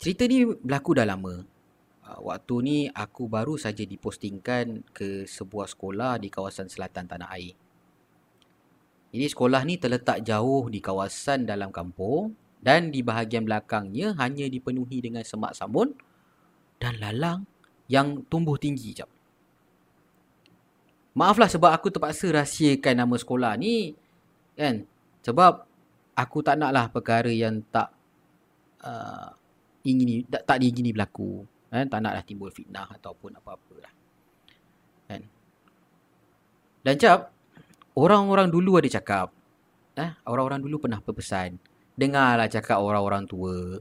cerita ni berlaku dah lama. Uh, waktu ni aku baru saja dipostingkan ke sebuah sekolah di kawasan selatan tanah air. Jadi sekolah ni terletak jauh di kawasan dalam kampung dan di bahagian belakangnya hanya dipenuhi dengan semak samun dan lalang yang tumbuh tinggi jap. Maaflah sebab aku terpaksa rahsiakan nama sekolah ni kan sebab aku tak naklah perkara yang tak uh, ingin tak, tak diingini berlaku kan tak naklah timbul fitnah ataupun apa-apa lah. Kan. Dan cap orang-orang dulu ada cakap eh orang-orang dulu pernah berpesan dengarlah cakap orang-orang tua.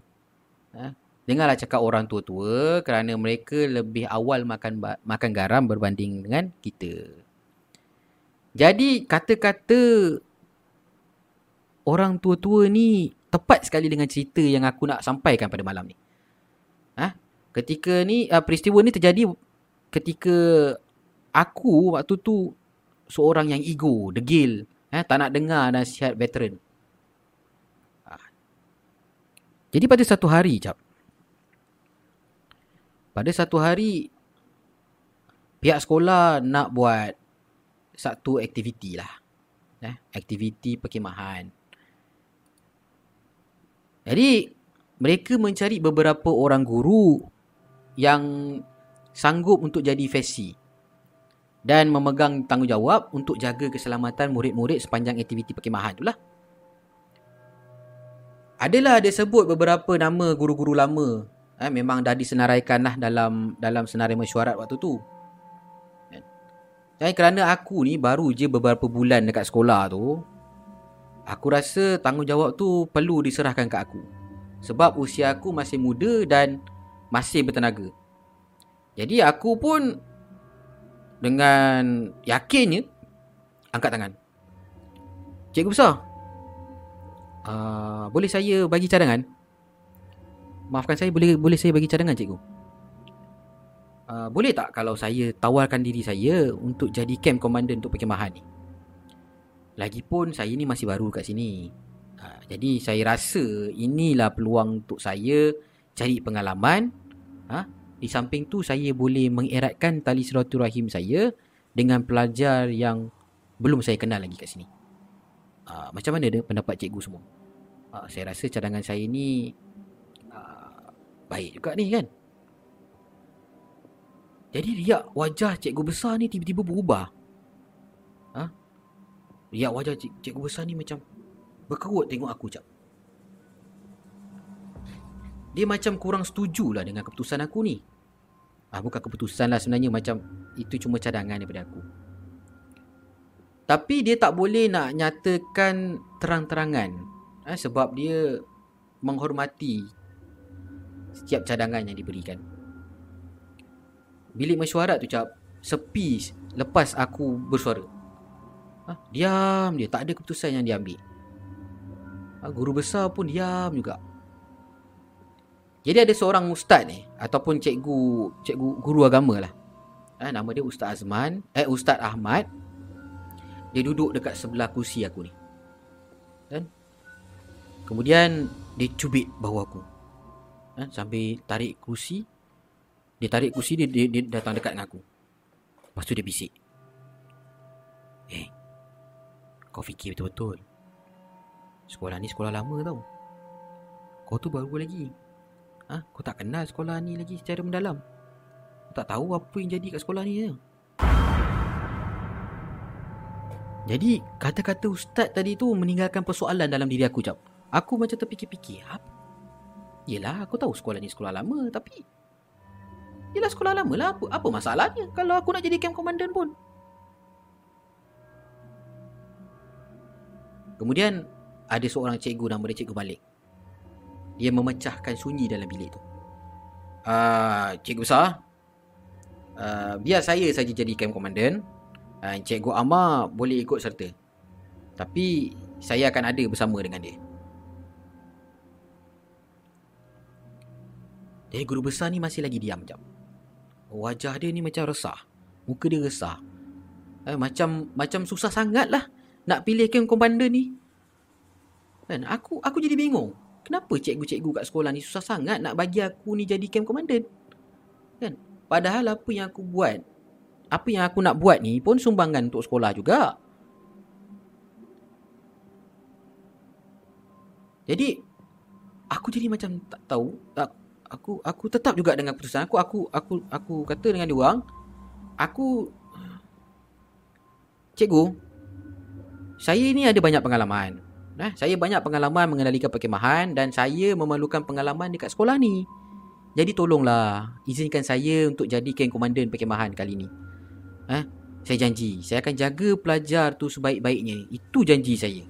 Ha? Dengarlah cakap orang tua-tua kerana mereka lebih awal makan makan garam berbanding dengan kita. Jadi kata-kata orang tua-tua ni tepat sekali dengan cerita yang aku nak sampaikan pada malam ni. Ha? Ketika ni uh, peristiwa ni terjadi ketika aku waktu tu seorang yang ego, degil, eh, tak nak dengar nasihat veteran. Jadi pada satu hari cap. Pada satu hari pihak sekolah nak buat satu aktiviti lah. Eh, aktiviti perkemahan. Jadi mereka mencari beberapa orang guru yang sanggup untuk jadi fesi dan memegang tanggungjawab untuk jaga keselamatan murid-murid sepanjang aktiviti perkemahan itulah. Adalah dia sebut beberapa nama guru-guru lama. Eh, memang dah disenaraikan lah dalam dalam senarai mesyuarat waktu tu. Jadi kerana aku ni baru je beberapa bulan dekat sekolah tu. Aku rasa tanggungjawab tu perlu diserahkan ke aku. Sebab usia aku masih muda dan masih bertenaga. Jadi aku pun dengan yakinnya angkat tangan. Cikgu besar, uh, boleh saya bagi cadangan? Maafkan saya, boleh boleh saya bagi cadangan cikgu? Uh, boleh tak kalau saya tawarkan diri saya untuk jadi camp commander untuk perkemahan ni? Lagipun saya ni masih baru kat sini. Uh, jadi saya rasa inilah peluang untuk saya cari pengalaman. Uh, di samping tu saya boleh mengeratkan tali silaturahim saya dengan pelajar yang belum saya kenal lagi kat sini. Uh, macam mana dia pendapat cikgu semua? Uh, saya rasa cadangan saya ni uh, baik juga ni kan? Jadi riak wajah cikgu besar ni tiba-tiba berubah. Ha? Riak wajah cik, cikgu besar ni macam berkerut tengok aku cak. Dia macam kurang setuju lah dengan keputusan aku ni. Ah, bukan keputusan lah sebenarnya macam itu cuma cadangan daripada aku. Tapi dia tak boleh nak nyatakan terang-terangan. Eh, sebab dia menghormati setiap cadangan yang diberikan. Bilik mesyuarat tu cap sepi lepas aku bersuara. Ha, diam dia, tak ada keputusan yang dia ambil. Ha, guru besar pun diam juga. Jadi ada seorang ustaz ni ataupun cikgu cikgu guru agama lah. Ha, nama dia Ustaz Azman, eh Ustaz Ahmad. Dia duduk dekat sebelah kursi aku ni. Kan? Kemudian dia cubit bahu aku. Ha, sambil tarik kursi. Dia tarik kursi dia, dia, dia datang dekat dengan aku. Lepas tu dia bisik. Eh, kau fikir betul-betul. Sekolah ni sekolah lama tau. Kau tu baru lagi. Ha? Kau tak kenal sekolah ni lagi secara mendalam. Kau tak tahu apa yang jadi kat sekolah ni je. Jadi, kata-kata ustaz tadi tu meninggalkan persoalan dalam diri aku, Cap. Aku macam terfikir-fikir. Apa? Yelah, aku tahu sekolah ni sekolah lama, tapi... Yelah, sekolah lama lah. Apa, apa masalahnya kalau aku nak jadi camp komandan pun? Kemudian, ada seorang cikgu nama dia Cikgu Balik. Dia memecahkan sunyi dalam bilik tu. Uh, cikgu besar, uh, biar saya saja jadi camp komandan. Uh, cikgu Amar boleh ikut serta. Tapi saya akan ada bersama dengan dia. Jadi guru besar ni masih lagi diam jap. Wajah dia ni macam resah. Muka dia resah. Eh, macam macam susah sangat lah nak pilih camp komandan ni. Kan aku aku jadi bingung. Kenapa cikgu-cikgu kat sekolah ni susah sangat nak bagi aku ni jadi camp commander? Kan? Padahal apa yang aku buat, apa yang aku nak buat ni pun sumbangan untuk sekolah juga. Jadi aku jadi macam tak tahu, tak aku aku tetap juga dengan keputusan aku aku aku aku kata dengan dia orang, aku cikgu saya ni ada banyak pengalaman. Nah, saya banyak pengalaman mengendalikan perkemahan dan saya memerlukan pengalaman dekat sekolah ni. Jadi tolonglah izinkan saya untuk jadi camp komandan perkemahan kali ni. Ha? Saya janji, saya akan jaga pelajar tu sebaik-baiknya. Itu janji saya.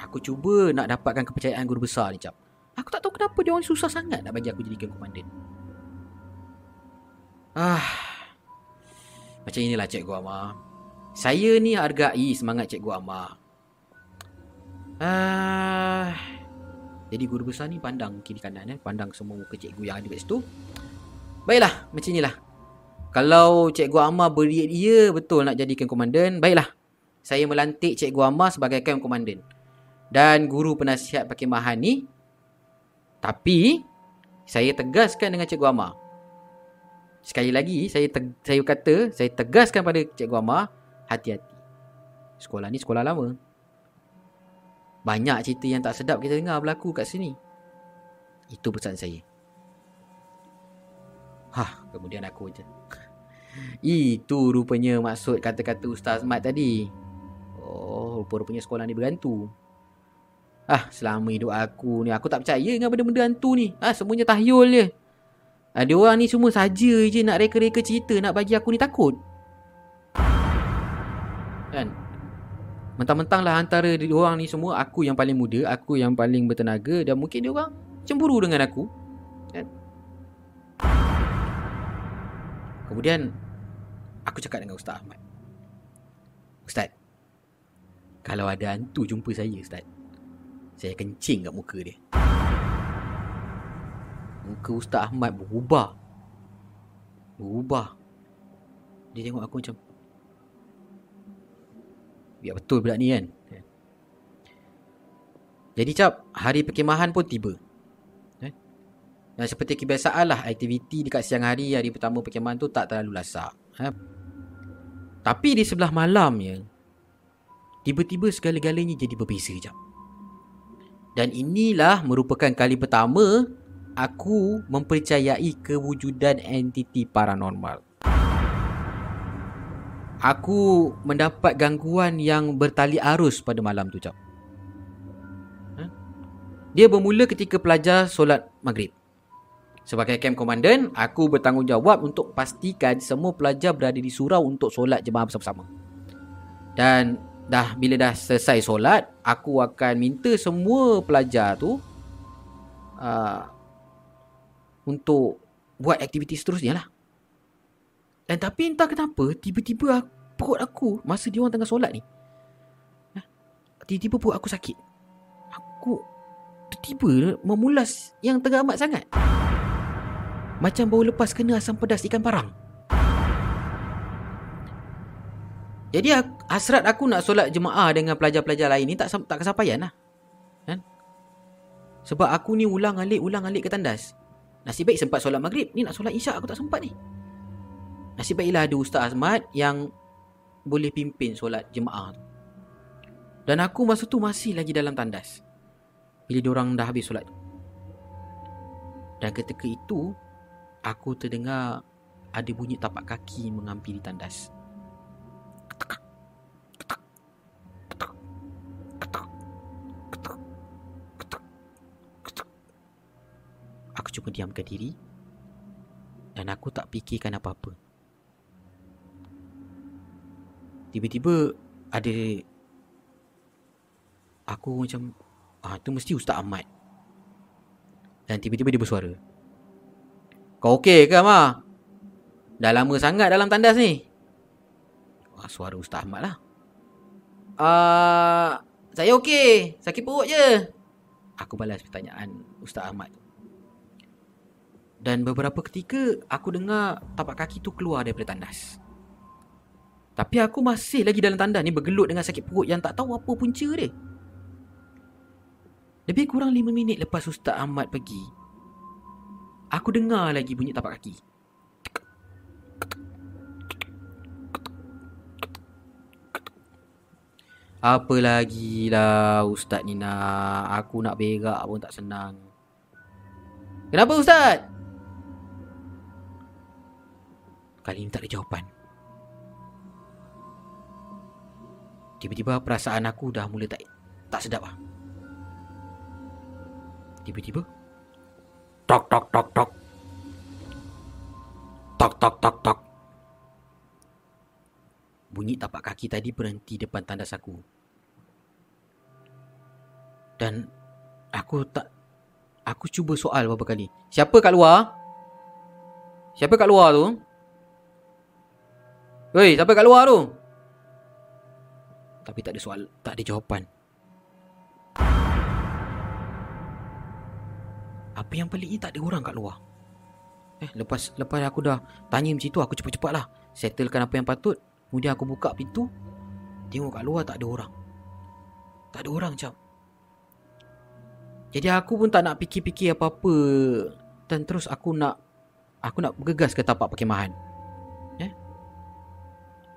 Aku cuba nak dapatkan kepercayaan guru besar ni, Cap. Aku tak tahu kenapa dia orang susah sangat nak bagi aku jadi komandan. Ah. Macam inilah Cikgu Amar. Saya ni hargai semangat Cikgu Amar. Ah, jadi guru besar ni pandang kiri kanan eh, pandang semua muka cikgu yang ada kat situ. Baiklah, macam inilah. Kalau cikgu Amar beri dia betul nak jadikan komandan, baiklah. Saya melantik cikgu Amar sebagai camp komandan. Dan guru penasihat perkemahan ni tapi saya tegaskan dengan cikgu Amar. Sekali lagi saya saya kata, saya tegaskan pada cikgu Amar, hati-hati. Sekolah ni sekolah lama. Banyak cerita yang tak sedap kita dengar berlaku kat sini. Itu pesan saya. Hah, kemudian aku je. Itu rupanya maksud kata-kata Ustaz Mat tadi. Oh, rupa-rupanya sekolah ni berhantu. Ah, selama hidup aku ni, aku tak percaya dengan benda-benda hantu ni. Ah, semuanya tahyul je. Ah, dia orang ni semua saja je nak reka-reka cerita nak bagi aku ni takut. Kan? Mentang-mentang lah antara dia orang ni semua Aku yang paling muda Aku yang paling bertenaga Dan mungkin dia orang cemburu dengan aku Kemudian Aku cakap dengan Ustaz Ahmad. Ustaz Kalau ada hantu jumpa saya Ustaz Saya kencing kat muka dia. Muka Ustaz Ahmad berubah. Berubah. Dia tengok aku macam Biar betul budak ni kan? Jadi cap Hari perkemahan pun tiba? Dan seperti kebiasaan lah Aktiviti dekat siang hari Hari pertama perkemahan tu Tak terlalu lasak eh? Tapi di sebelah malamnya Tiba-tiba segala-galanya jadi berbeza jap Dan inilah merupakan kali pertama Aku mempercayai kewujudan entiti paranormal aku mendapat gangguan yang bertali arus pada malam tu cap. Ha? Dia bermula ketika pelajar solat maghrib. Sebagai camp komandan, aku bertanggungjawab untuk pastikan semua pelajar berada di surau untuk solat jemaah bersama-sama. Dan dah bila dah selesai solat, aku akan minta semua pelajar tu uh, untuk buat aktiviti seterusnya lah. Dan tapi entah kenapa, tiba-tiba perut aku masa dia orang tengah solat ni. Eh, tiba-tiba perut aku sakit. Aku tiba-tiba memulas yang tengah amat sangat. Macam baru lepas kena asam pedas ikan parang. Jadi hasrat aku nak solat jemaah dengan pelajar-pelajar lain ni tak tak kesampaian lah. Kan? Sebab aku ni ulang alik ulang alik ke tandas. Nasib baik sempat solat maghrib. Ni nak solat isyak aku tak sempat ni. Nasib baiklah ada Ustaz Ahmad yang boleh pimpin solat jemaah tu. Dan aku masa tu masih lagi dalam tandas. Bila diorang dah habis solat tu. Dan ketika itu, aku terdengar ada bunyi tapak kaki menghampiri tandas. Aku cuma diamkan diri dan aku tak fikirkan apa-apa. Tiba-tiba ada aku macam ah tu mesti Ustaz Ahmad. Dan tiba-tiba dia bersuara. Kau okey ke Ma? Dah lama sangat dalam tandas ni. Wah, suara Ustaz Ahmad lah. Ah, uh, saya okey. Sakit perut je. Aku balas pertanyaan Ustaz Ahmad. Dan beberapa ketika aku dengar tapak kaki tu keluar daripada tandas. Tapi aku masih lagi dalam tandas ni bergelut dengan sakit perut yang tak tahu apa punca dia. Lebih kurang 5 minit lepas Ustaz Ahmad pergi. Aku dengar lagi bunyi tapak kaki. Apa lagi lah Ustaz ni nak Aku nak berak pun tak senang Kenapa Ustaz? Kali ini tak ada jawapan. Tiba-tiba perasaan aku dah mula tak tak sedap lah. Tiba-tiba tok tok tok tok. Tok tok tok tok. Bunyi tapak kaki tadi berhenti depan tandas aku. Dan aku tak aku cuba soal beberapa kali. Siapa kat luar? Siapa kat luar tu? Woi, siapa kat luar tu? Tapi tak ada soal, tak ada jawapan. Apa yang pelik ni tak ada orang kat luar. Eh, lepas lepas aku dah tanya macam tu, aku cepat-cepat lah. Settlekan apa yang patut. Kemudian aku buka pintu. Tengok kat luar tak ada orang. Tak ada orang macam. Jadi aku pun tak nak fikir-fikir apa-apa. Dan terus aku nak aku nak bergegas ke tapak perkemahan.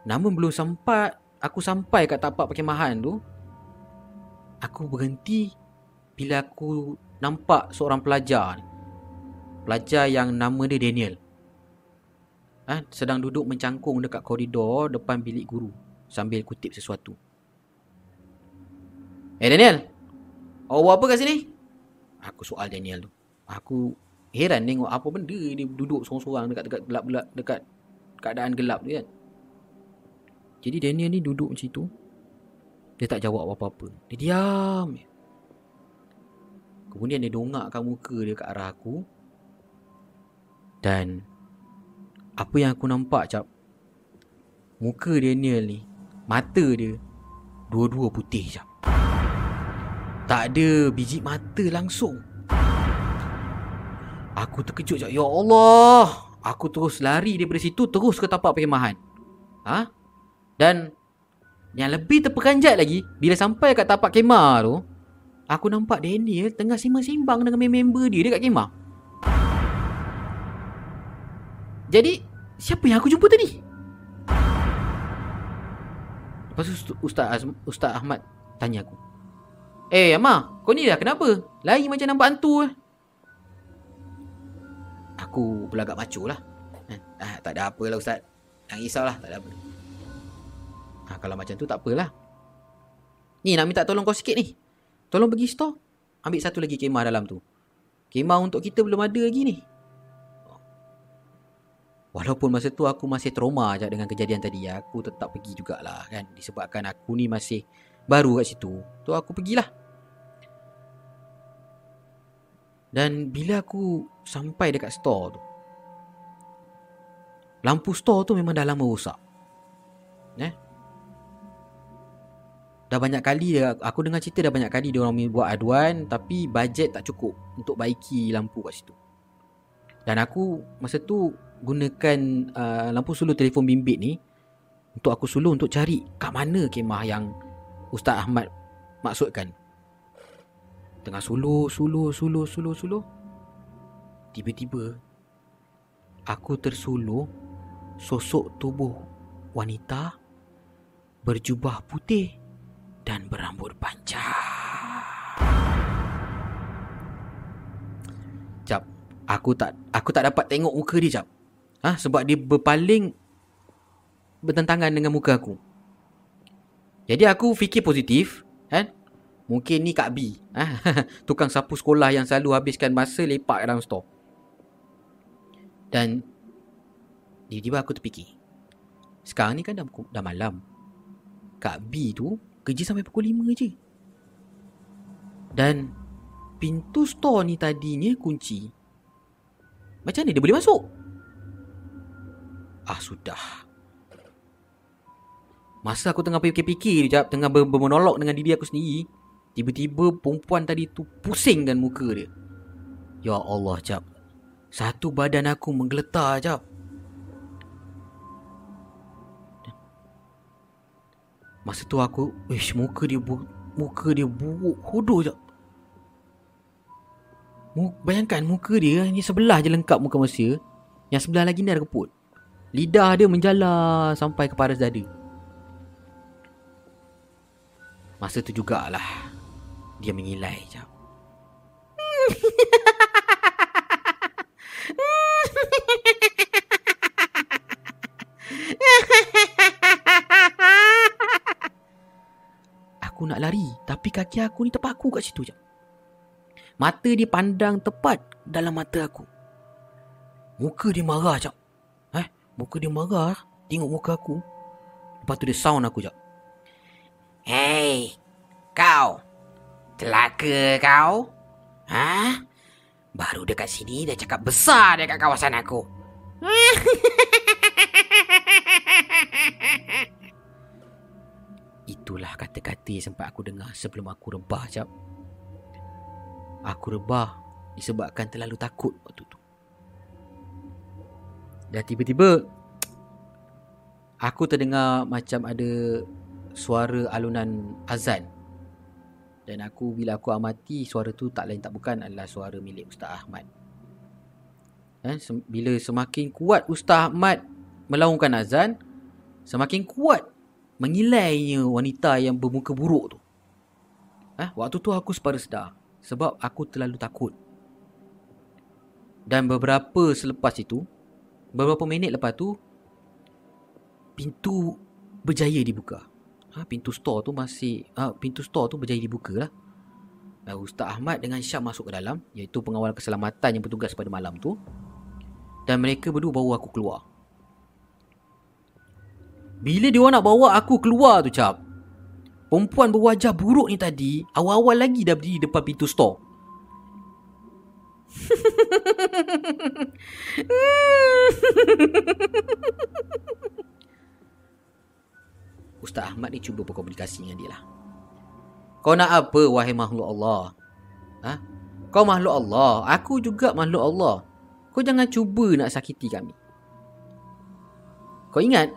Namun belum sempat aku sampai kat tapak perkemahan tu Aku berhenti bila aku nampak seorang pelajar Pelajar yang nama dia Daniel ha, Sedang duduk mencangkung dekat koridor depan bilik guru Sambil kutip sesuatu. Eh Daniel Awak buat apa kat sini? Aku soal Daniel tu. Aku heran tengok apa benda dia duduk sorang-sorang dekat dekat gelap-gelap dekat keadaan gelap tu kan. Jadi Daniel ni duduk macam tu. Dia tak jawab apa-apa. Dia diam Kemudian dia dongakkan muka dia ke arah aku. Dan Apa yang aku nampak cap? Muka Daniel ni Mata dia Dua-dua putih cap. Tak ada biji mata langsung. Aku terkejut cap. Ya Allah! Aku terus lari daripada situ Terus ke tapak perkemahan Ha? Dan yang lebih terperanjat lagi Bila sampai kat tapak kemah tu Aku nampak Daniel tengah simbang-simbang dengan member dia dekat kemah Jadi Siapa yang aku jumpa tadi? Lepas tu Ustaz, Ustaz Ahmad tanya aku Eh Amma Kau ni dah kenapa? Lari macam nampak hantu eh Aku belagak macu lah eh, ah, Tak ada apa lah Ustaz Jangan risaulah tak ada apa Ha, kalau macam tu tak apalah. Ni nak minta tolong kau sikit ni. Tolong pergi store. Ambil satu lagi kemah dalam tu. Kemah untuk kita belum ada lagi ni. Walaupun masa tu aku masih trauma je dengan kejadian tadi Aku tetap pergi jugalah kan Disebabkan aku ni masih baru kat situ Tu aku pergilah Dan bila aku sampai dekat store tu Lampu store tu memang dah lama rosak Eh Dah banyak kali Aku dengar cerita dah banyak kali Dia orang buat aduan Tapi bajet tak cukup Untuk baiki lampu kat situ. Dan aku Masa tu Gunakan uh, Lampu suluh telefon bimbit ni Untuk aku suluh Untuk cari Kat mana kemah yang Ustaz Ahmad Maksudkan. Tengah suluh Suluh Suluh Suluh Suluh. Tiba-tiba Aku tersuluh Sosok tubuh Wanita Berjubah putih dan berambut panjang. Jap, aku tak aku tak dapat tengok muka dia jap. Ha, sebab dia berpaling bertentangan dengan muka aku. Jadi aku fikir positif, kan? Mungkin ni Kak B, ha? tukang sapu sekolah yang selalu habiskan masa lepak dalam store. Dan tiba-tiba aku terfikir. Sekarang ni kan dah, dah malam. Kak B tu Kerja sampai pukul 5 je. Dan Pintu store ni tadinya kunci. Macam mana dia boleh masuk? Ah sudah. Masa aku tengah fikir-fikir jap, Tengah ber- bermonolog dengan diri aku sendiri Tiba-tiba perempuan tadi tu pusingkan muka dia. Ya Allah jap. Satu badan aku menggeletar jap Masa tu aku Ish muka dia bu Muka dia buruk Hodoh je Bayangkan muka dia Hanya sebelah je lengkap muka manusia Yang sebelah lagi ni ada keput. Lidah dia menjala Sampai ke paras dada. Masa tu jugalah Dia mengilai je lari. Tapi kaki aku ni terpaku kat situ je. Mata dia pandang tepat dalam mata aku. Muka dia marah je Eh, muka dia marah. Tengok muka aku. Lepas tu dia sound aku je Hey, kau. Telaka kau? Ha? Baru dekat sini dah cakap besar dekat kawasan aku Itulah kata-kata yang sempat aku dengar sebelum aku rebah jap. Aku rebah disebabkan terlalu takut waktu tu. Dan tiba-tiba aku terdengar macam ada suara alunan azan. Dan aku bila aku amati suara tu tak lain tak bukan adalah suara milik Ustaz Ahmad. Eh, bila semakin kuat Ustaz Ahmad melaungkan azan, semakin kuat mengilainya wanita yang bermuka buruk tu. Eh, waktu tu aku sepada sedar sebab aku terlalu takut. Dan beberapa selepas itu, beberapa minit lepas tu, pintu berjaya dibuka. Ha, pintu store tu masih, ha, pintu store tu berjaya dibuka lah. Ustaz Ahmad dengan Syam masuk ke dalam, iaitu pengawal keselamatan yang bertugas pada malam tu. Dan mereka berdua bawa aku keluar. Bila dia nak bawa aku keluar tu cap Perempuan berwajah buruk ni tadi Awal-awal lagi dah berdiri depan pintu store. Ustaz Ahmad ni cuba berkomunikasi dengan dia lah. Kau nak apa wahai makhluk Allah? Ha? Kau makhluk Allah Aku juga makhluk Allah. Kau jangan cuba nak sakiti kami. Kau ingat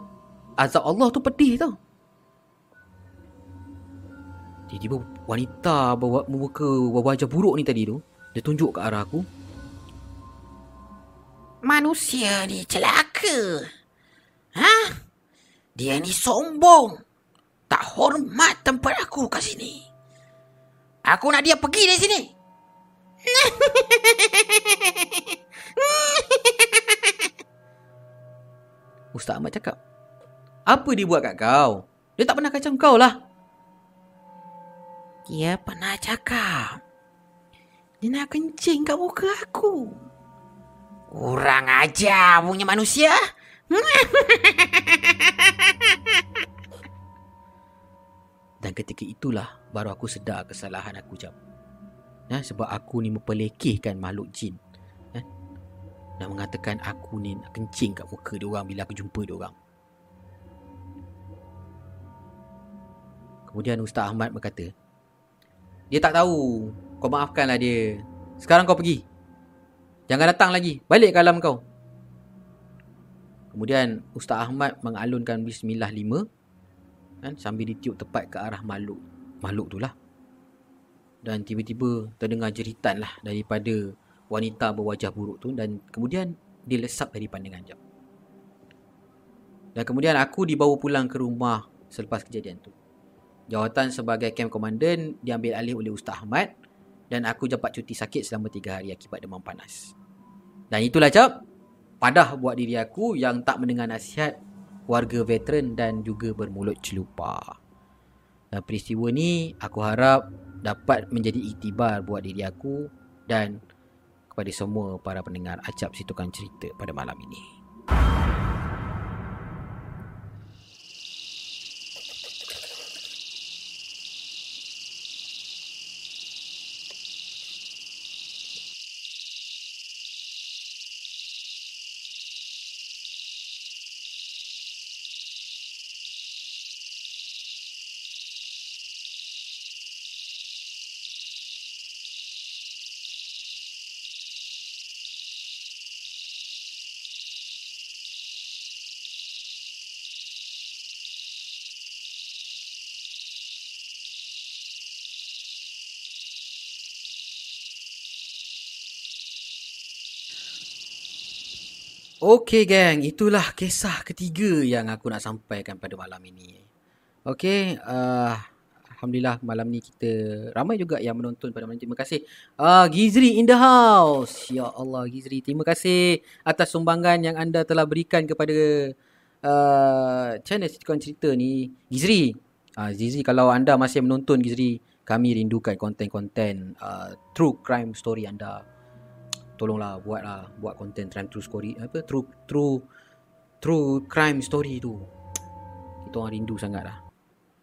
azab Allah tu pedih tau. Tiba-tiba wanita bawa muka wajah buruk ni tadi tu, dia tunjuk ke arah aku. Manusia ni celaka. Ha? Dia ni sombong. Tak hormat tempat aku kat sini. Aku nak dia pergi dari sini. Ustaz Ahmad cakap, apa dia buat kat kau? Dia tak pernah kacau kau lah. Dia pernah cakap. Dia nak kencing kat muka aku. Kurang ajar punya manusia. Dan ketika itulah baru aku sedar kesalahan aku jap. Ya, sebab aku ni mempelekehkan makhluk jin. Ya, dan mengatakan aku ni nak kencing kat muka dia orang bila aku jumpa dia orang. Kemudian Ustaz Ahmad berkata, dia tak tahu. Kau maafkanlah dia. Sekarang kau pergi. Jangan datang lagi. Balik ke alam kau. Kemudian Ustaz Ahmad mengalunkan Bismillah lima kan, sambil ditiup tepat ke arah makhluk. Makhluk tu lah. Dan tiba-tiba terdengar jeritan lah daripada wanita berwajah buruk tu dan kemudian dia lesap dari pandangan jap. Dan kemudian aku dibawa pulang ke rumah selepas kejadian tu. Jawatan sebagai camp komandan diambil alih oleh Ustaz Ahmad dan aku dapat cuti sakit selama 3 hari akibat demam panas. Dan itulah cap padah buat diri aku yang tak mendengar nasihat warga veteran dan juga bermulut celupar. Dan peristiwa ni aku harap dapat menjadi iktibar buat diri aku dan kepada semua para pendengar acap situkan cerita pada malam ini. Okey gang, itulah kisah ketiga yang aku nak sampaikan pada malam ini. Okey, uh, Alhamdulillah malam ni kita ramai juga yang menonton pada malam ini. Terima kasih. Uh, Gizri in the house. Ya Allah Gizri, terima kasih atas sumbangan yang anda telah berikan kepada uh, channel Sitcom Cerita ni. Gizri, uh, Gizri kalau anda masih menonton Gizri, kami rindukan konten-konten uh, true crime story anda tolonglah buatlah buat konten crime true story apa true true true crime story tu. Kita orang rindu sangatlah.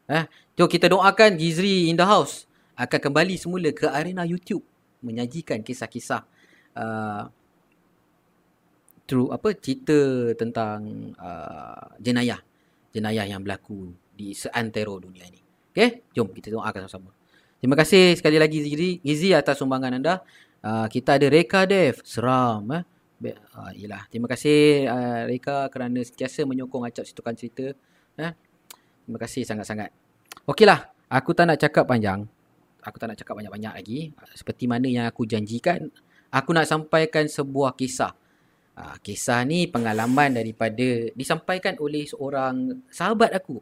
Eh jom kita doakan Gizri in the house. Akan kembali semula ke arena YouTube menyajikan kisah-kisah uh, true apa cerita tentang uh, jenayah jenayah yang berlaku di seantero dunia ini. Okey jom kita doakan sama-sama. Terima kasih sekali lagi Gizri Gizri atas sumbangan anda Uh, kita ada Reka Dev. Seram. Eh? Uh, yelah. Terima kasih uh, Reka kerana sentiasa menyokong acap situkan cerita. Eh? Terima kasih sangat-sangat. Okeylah. Aku tak nak cakap panjang. Aku tak nak cakap banyak-banyak lagi. Seperti mana yang aku janjikan. Aku nak sampaikan sebuah kisah. Uh, kisah ni pengalaman daripada disampaikan oleh seorang sahabat aku.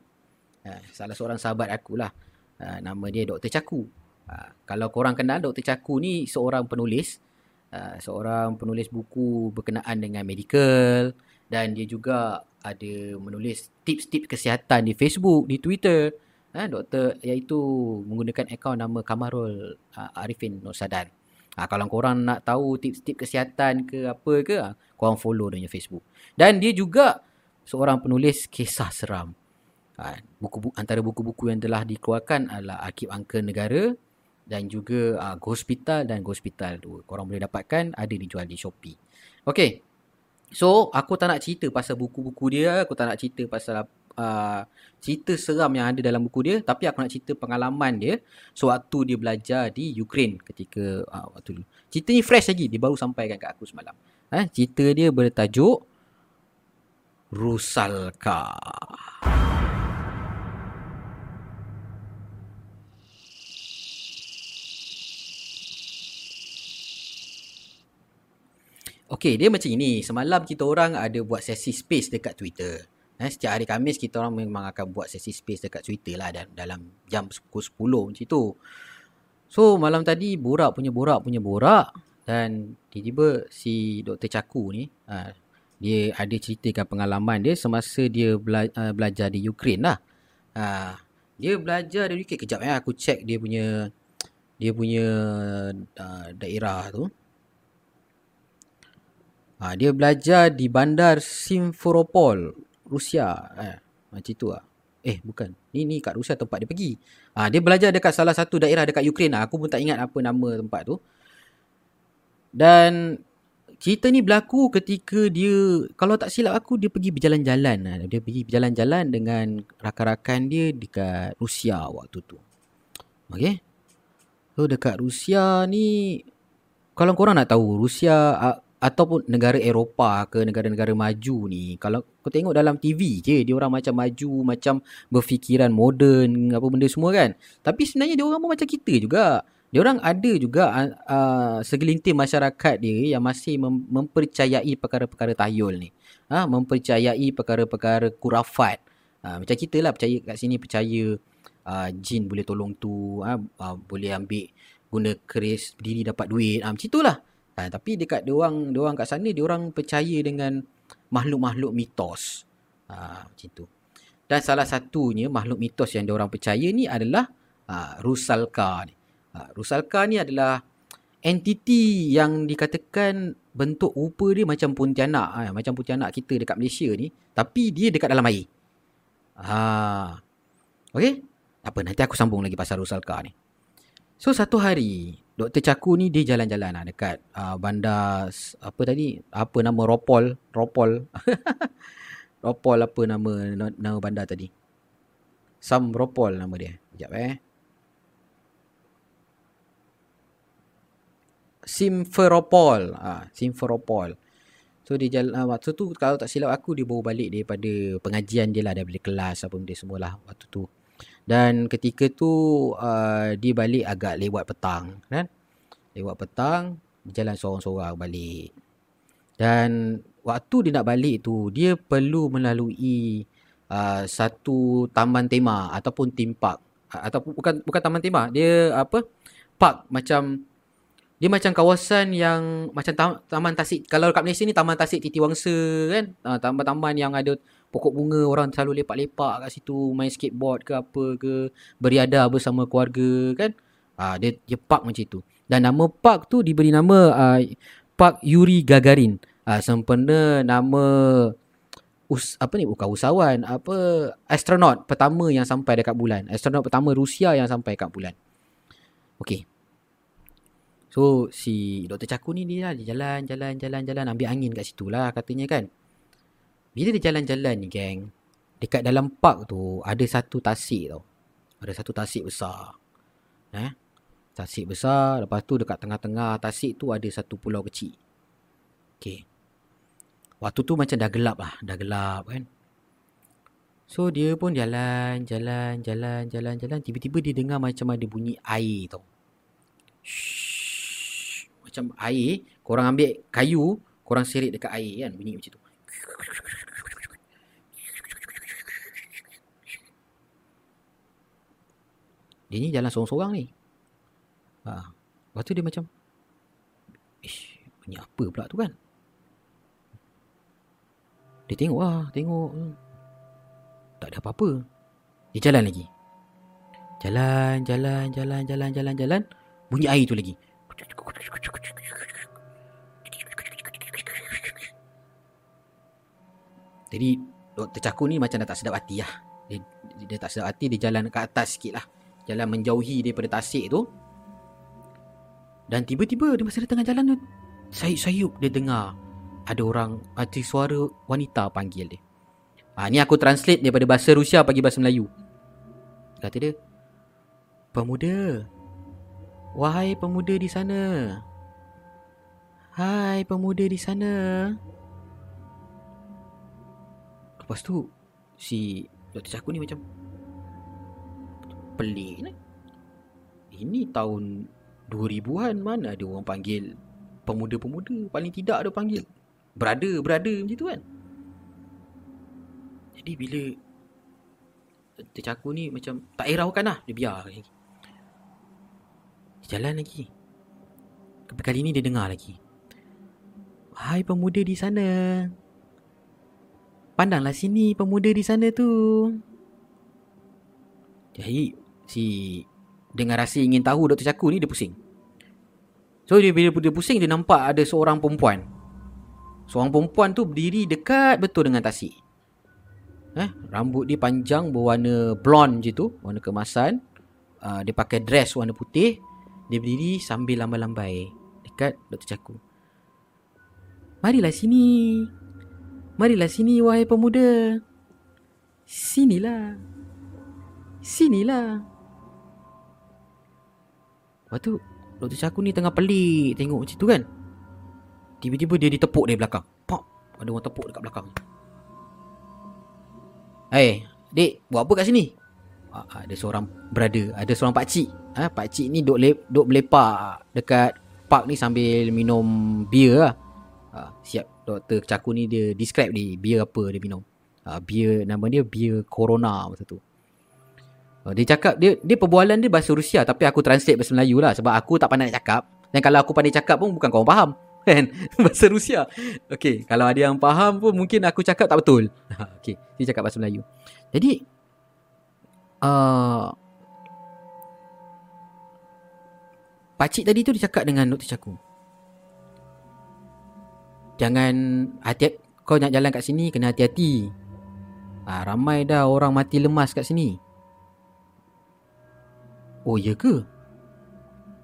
Uh, salah seorang sahabat akulah. Uh, nama dia Dr. Caku. Ha, kalau korang kenal Dr. Caku ni seorang penulis. Ha, seorang penulis buku berkenaan dengan medical. Dan dia juga ada menulis tips-tips kesihatan di Facebook, di Twitter. Ha, doktor iaitu menggunakan akaun nama Kamarul ha, Arifin Nur Sadan. Ha, kalau korang nak tahu tips-tips kesihatan ke apa ke, ha, korang follow dia Facebook. Dan dia juga seorang penulis kisah seram. Ha, buku, antara buku-buku yang telah dikeluarkan adalah Arkib Angka Negara, dan juga uh, Hospital dan Hospital tu. Korang boleh dapatkan ada dijual di Shopee. Okay. So, aku tak nak cerita pasal buku-buku dia. Aku tak nak cerita pasal uh, cerita seram yang ada dalam buku dia. Tapi aku nak cerita pengalaman dia sewaktu dia belajar di Ukraine ketika uh, waktu dulu. Cerita ni fresh lagi. Dia baru sampaikan kat aku semalam. Eh, cerita dia bertajuk Rusalka. Rusalka. Okey, dia macam ini. Semalam kita orang ada buat sesi space dekat Twitter. Eh, setiap hari Khamis kita orang memang akan buat sesi space dekat Twitter lah dan dalam jam pukul 10 macam tu. So malam tadi borak punya borak punya borak dan tiba-tiba si Dr. Caku ni uh, dia ada ceritakan pengalaman dia semasa dia bela- uh, belajar di Ukraine lah. Uh, dia belajar dari Ukraine. Kejap ya aku check dia punya dia punya uh, daerah tu. Ha, dia belajar di bandar Simferopol, Rusia. Eh, macam tu lah. Eh, bukan. Ni ni kat Rusia tempat dia pergi. Ha, dia belajar dekat salah satu daerah dekat Ukraine. Ha, aku pun tak ingat apa nama tempat tu. Dan cerita ni berlaku ketika dia, kalau tak silap aku, dia pergi berjalan-jalan. Ha. Dia pergi berjalan-jalan dengan rakan-rakan dia dekat Rusia waktu tu. Okay. So dekat Rusia ni, kalau korang nak tahu, Rusia ataupun negara Eropah ke negara-negara maju ni kalau kau tengok dalam TV je dia orang macam maju macam berfikiran moden apa benda semua kan. Tapi sebenarnya dia orang pun macam kita juga. Dia orang ada juga uh, segelintir masyarakat dia yang masih mem- mempercayai perkara-perkara tayul ni. Ha mempercayai perkara-perkara kurafat ha, macam kita lah percaya kat sini percaya uh, jin boleh tolong tu ha, uh, boleh ambil guna keris berdiri dapat duit. Ha, macam itulah Ha, tapi dekat dia orang, dia orang kat sana dia orang percaya dengan makhluk-makhluk mitos. Ha, macam tu. Dan salah satunya makhluk mitos yang dia orang percaya ni adalah ha, Rusalka ni. Ha, Rusalka ni adalah entiti yang dikatakan bentuk rupa dia macam Pontianak, ha, macam Pontianak kita dekat Malaysia ni, tapi dia dekat dalam air. Ha. Okey? Apa nanti aku sambung lagi pasal Rusalka ni. So satu hari Dr. Caku ni dia jalan-jalan lah dekat uh, bandar apa tadi? Apa nama Ropol? Ropol. Ropol apa nama nama bandar tadi? Sam Ropol nama dia. Sekejap eh. Simferopol. Ah, Simferopol. So dia jalan uh, waktu tu kalau tak silap aku dia baru balik daripada pengajian dia lah daripada kelas apa benda semualah waktu tu. Dan ketika tu uh, dia balik agak lewat petang kan. Lewat petang jalan seorang-seorang balik. Dan waktu dia nak balik tu dia perlu melalui uh, satu taman tema ataupun theme park ataupun bukan bukan taman tema dia apa park macam dia macam kawasan yang macam tam, taman tasik. Kalau kat Malaysia ni taman tasik Titi Wangsa kan? Uh, taman-taman yang ada pokok bunga orang selalu lepak-lepak kat situ main skateboard ke apa ke beriadah bersama keluarga kan? Ah dia dia park macam itu dan nama park tu diberi nama uh, Park Yuri Gagarin. Ah sempena nama us, apa ni? Bukan usahawan apa? Astronot pertama yang sampai dekat bulan. Astronot pertama Rusia yang sampai kat bulan. Okey So si Dr. Caku ni dia, lah, dia jalan jalan jalan jalan ambil angin kat situ lah katanya kan. Bila dia jalan-jalan ni geng Dekat dalam park tu Ada satu tasik tau Ada satu tasik besar eh? Tasik besar Lepas tu dekat tengah-tengah tasik tu Ada satu pulau kecil Okay Waktu tu macam dah gelap lah Dah gelap kan So dia pun jalan Jalan Jalan Jalan Jalan Tiba-tiba dia dengar macam ada bunyi air tau Shhh. Macam air Korang ambil kayu Korang serit dekat air kan Bunyi macam tu Dia ni jalan seorang-seorang ni. Ha. Lepas tu dia macam. Ish, bunyi apa pula tu kan? Dia tengok lah, tengok. Tak ada apa-apa. Dia jalan lagi. Jalan, jalan, jalan, jalan, jalan, jalan. Bunyi air tu lagi. Jadi, Dr. Caku ni macam dah tak sedap hati lah. Dia, dia tak sedap hati, dia jalan ke atas sikit lah jalan menjauhi daripada tasik tu dan tiba-tiba di masa dia tengah jalan tu sayup-sayup dia dengar ada orang ada suara wanita panggil dia ha, ni aku translate daripada bahasa Rusia bagi bahasa Melayu kata dia pemuda wahai pemuda di sana hai pemuda di sana lepas tu si Dr. Caku ni macam pelik ni. Ini tahun 2000-an mana ada orang panggil pemuda-pemuda. Paling tidak ada panggil brother, brother macam tu kan. Jadi bila tercaku ni macam tak eraukan lah. Dia biar lagi. Dia jalan lagi. Tapi kali ni dia dengar lagi. Hai pemuda di sana. Pandanglah sini pemuda di sana tu. Jadi si dengan rasa ingin tahu Dr. Caku ni dia pusing. So dia bila dia pusing dia nampak ada seorang perempuan. Seorang perempuan tu berdiri dekat betul dengan tasik. Eh, rambut dia panjang berwarna blonde je tu, warna kemasan. Uh, dia pakai dress warna putih. Dia berdiri sambil lambai-lambai dekat Dr. Caku. Marilah sini. Marilah sini wahai pemuda. Sinilah. Sinilah. Lepas tu Dr. Caku ni tengah pelik tengok macam tu kan. Tiba-tiba dia ditepuk dari belakang. Pop. Ada orang tepuk dekat belakang. Hey, dik, buat apa kat sini? Ah, ada seorang brother, ada seorang pak cik. Ha, pak cik ni duk le, duk melepak dekat park ni sambil minum beer lah. Ha, siap Dr. Caku ni dia describe ni beer apa dia minum. Ha, beer nama dia beer Corona masa tu. Ha, dia cakap dia dia perbualan dia bahasa Rusia tapi aku translate bahasa Melayu lah sebab aku tak pandai nak cakap. Dan kalau aku pandai cakap pun bukan kau faham kan bahasa Rusia. Okey, kalau ada yang faham pun mungkin aku cakap tak betul. Okey, dia cakap bahasa Melayu. Jadi uh, Pakcik tadi tu dia cakap dengan Dr. Caku. Jangan hati kau nak jalan kat sini kena hati-hati. Ha, ramai dah orang mati lemas kat sini. Oh ya ke?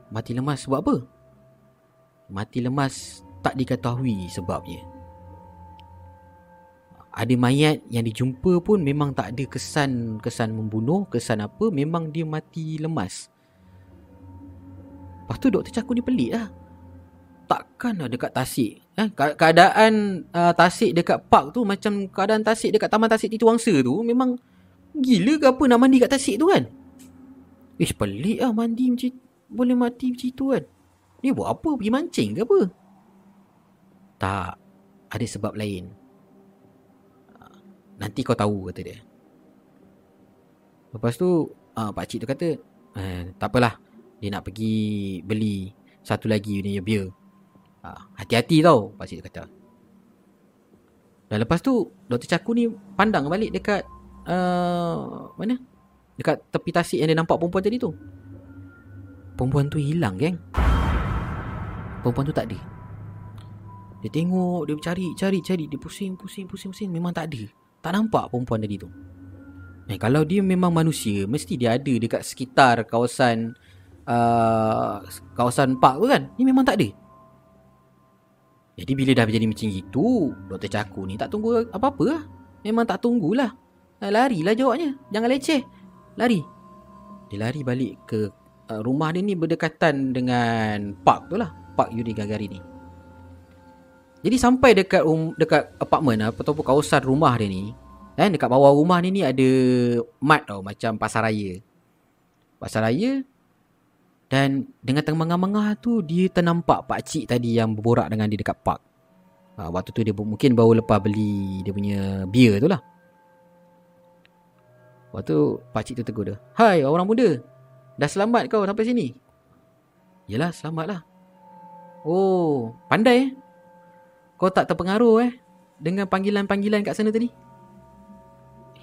Mati lemas sebab apa? Mati lemas tak diketahui sebabnya. Ada mayat yang dijumpa pun memang tak ada kesan kesan membunuh, kesan apa, memang dia mati lemas. Lepas tu doktor Caku ni pelik lah. Takkan lah dekat Tasik. Eh, keadaan uh, Tasik dekat park tu macam keadaan Tasik dekat Taman Tasik Titu Wangsa tu memang gila ke apa nak mandi kat Tasik tu kan? Ish pelik lah mandi macam boleh mati macam tu kan. Dia buat apa? Pergi mancing ke apa? Tak. Ada sebab lain. Nanti kau tahu kata dia. Lepas tu uh, pakcik tu kata, eh, tak apalah. Dia nak pergi beli satu lagi ni beer. Uh, hati-hati tau pakcik tu kata. Dan lepas tu Dr. Caku ni pandang balik dekat uh, mana? Dekat tepi tasik yang dia nampak perempuan tadi tu. Perempuan tu hilang geng. Perempuan tu tak ada. Dia tengok, dia cari, cari, cari. Dia pusing, pusing, pusing, pusing. Memang tak ada. Tak nampak perempuan tadi tu. Eh, kalau dia memang manusia, mesti dia ada dekat sekitar kawasan uh, kawasan park tu kan. Ni memang tak ada. Jadi bila dah jadi macam itu, Dr. Caku ni tak tunggu apa-apa lah. Memang tak tunggulah. Eh, larilah jawabnya. Jangan leceh. Lari. Dia lari balik ke uh, rumah dia ni berdekatan dengan park tu lah park Yuri Gagari ni. Jadi sampai dekat um, dekat apartment ataupun kawasan rumah dia ni, eh dekat bawah rumah ni ni ada mat tau macam pasar raya. Pasar raya dan dengan tengah-tengah tu dia ternampak pak cik tadi yang berborak dengan dia dekat park. Ha, waktu tu dia mungkin baru lepas beli dia punya beer tu lah. Waktu tu pakcik tu tegur dia. Hai orang muda. Dah selamat kau sampai sini? Yelah selamat lah. Oh, pandai eh. Kau tak terpengaruh eh dengan panggilan-panggilan kat sana tadi?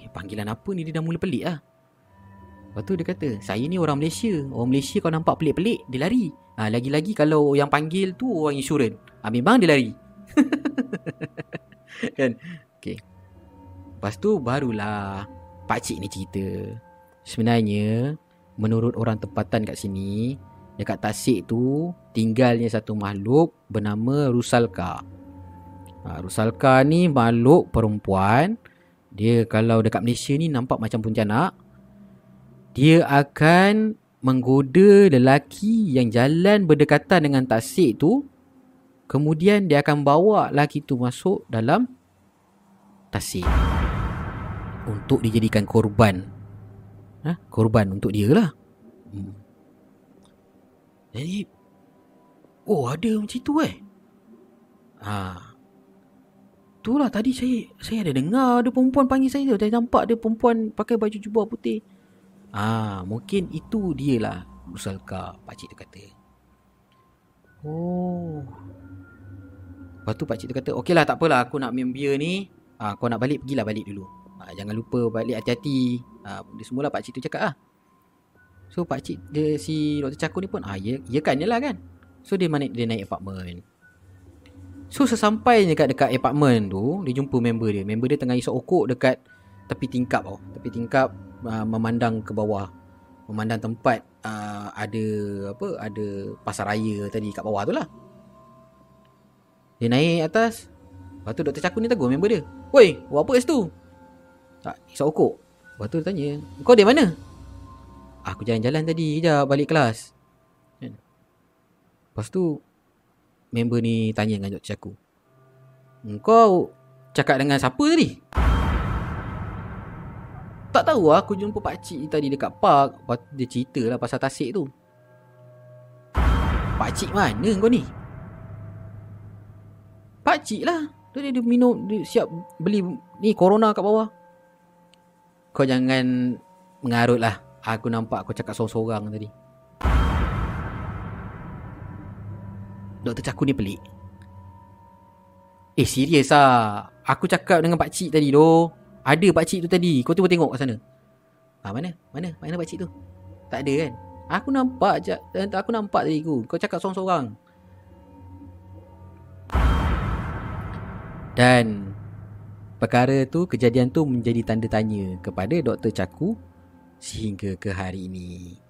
Eh, panggilan apa ni dia dah mula pelik lah. Lepas tu dia kata, saya ni orang Malaysia. Orang Malaysia kau nampak pelik-pelik, dia lari. Ha, lagi-lagi kalau yang panggil tu orang insurans. Ha, memang dia lari. kan? Okay. Lepas tu barulah pakcik ni cerita. Sebenarnya, menurut orang tempatan kat sini, dekat Tasik tu tinggalnya satu makhluk bernama Rusalka. Ha, Rusalka ni makhluk perempuan. Dia kalau dekat Malaysia ni nampak macam puncanak. Dia akan menggoda lelaki yang jalan berdekatan dengan Tasik tu. Kemudian dia akan bawa lelaki tu masuk dalam Tasik. Untuk dijadikan korban. Ha? Korban untuk dia lah. Hmm. Jadi Oh ada macam tu eh Ha Itulah tadi saya Saya ada dengar Ada perempuan panggil saya tu. Saya nampak ada perempuan Pakai baju jubah putih. Ah, Mungkin itu dia lah Rusalka Pakcik tu kata. Oh. Lepas tu pakcik tu kata Okey lah tak apalah Aku nak minum beer ni. Ha, Kau nak balik Pergilah balik dulu. Ha, Jangan lupa balik hati-hati. Ha, Dia semula pakcik tu cakap lah. So pak cik dia si Dr. Caku ni pun ah ya ya kan yalah kan. So dia mana dia naik apartment. So sesampainya kat dekat apartment tu Dia jumpa member dia. Member dia tengah isap okok dekat Tepi tingkap tau. Tepi tingkap uh, Memandang ke bawah. Memandang tempat uh, Ada Apa Ada pasar raya tadi kat bawah tu lah. Dia naik atas. Lepas tu Dr. Cakun ni tegur member dia. Woi buat apa kat situ? Tak isap okok Lepas tu dia tanya Kau dari mana? Aku jalan-jalan tadi Sekejap balik kelas. Kan? Lepas tu Member ni tanya dengan Dr. Chaku Kau cakap dengan siapa tadi? Tak tahu lah aku jumpa pakcik tadi dekat park tu dia cerita lah pasal tasik tu Pakcik mana kau ni? Pakcik lah Dia, dia minum Dia siap beli Ni corona kat bawah Kau jangan Mengarut lah Aku nampak kau cakap sorang-sorang tadi Doktor Caku ni pelik Eh serius lah Aku cakap dengan pakcik tadi tu Ada pakcik tu tadi Kau cuba tengok kat sana Ah mana? Mana? Mana pakcik tu? Tak ada kan? Aku nampak je Aku nampak tadi aku Kau cakap sorang-sorang Dan Perkara tu Kejadian tu menjadi tanda tanya Kepada Dr. Caku Sehingga ke hari ini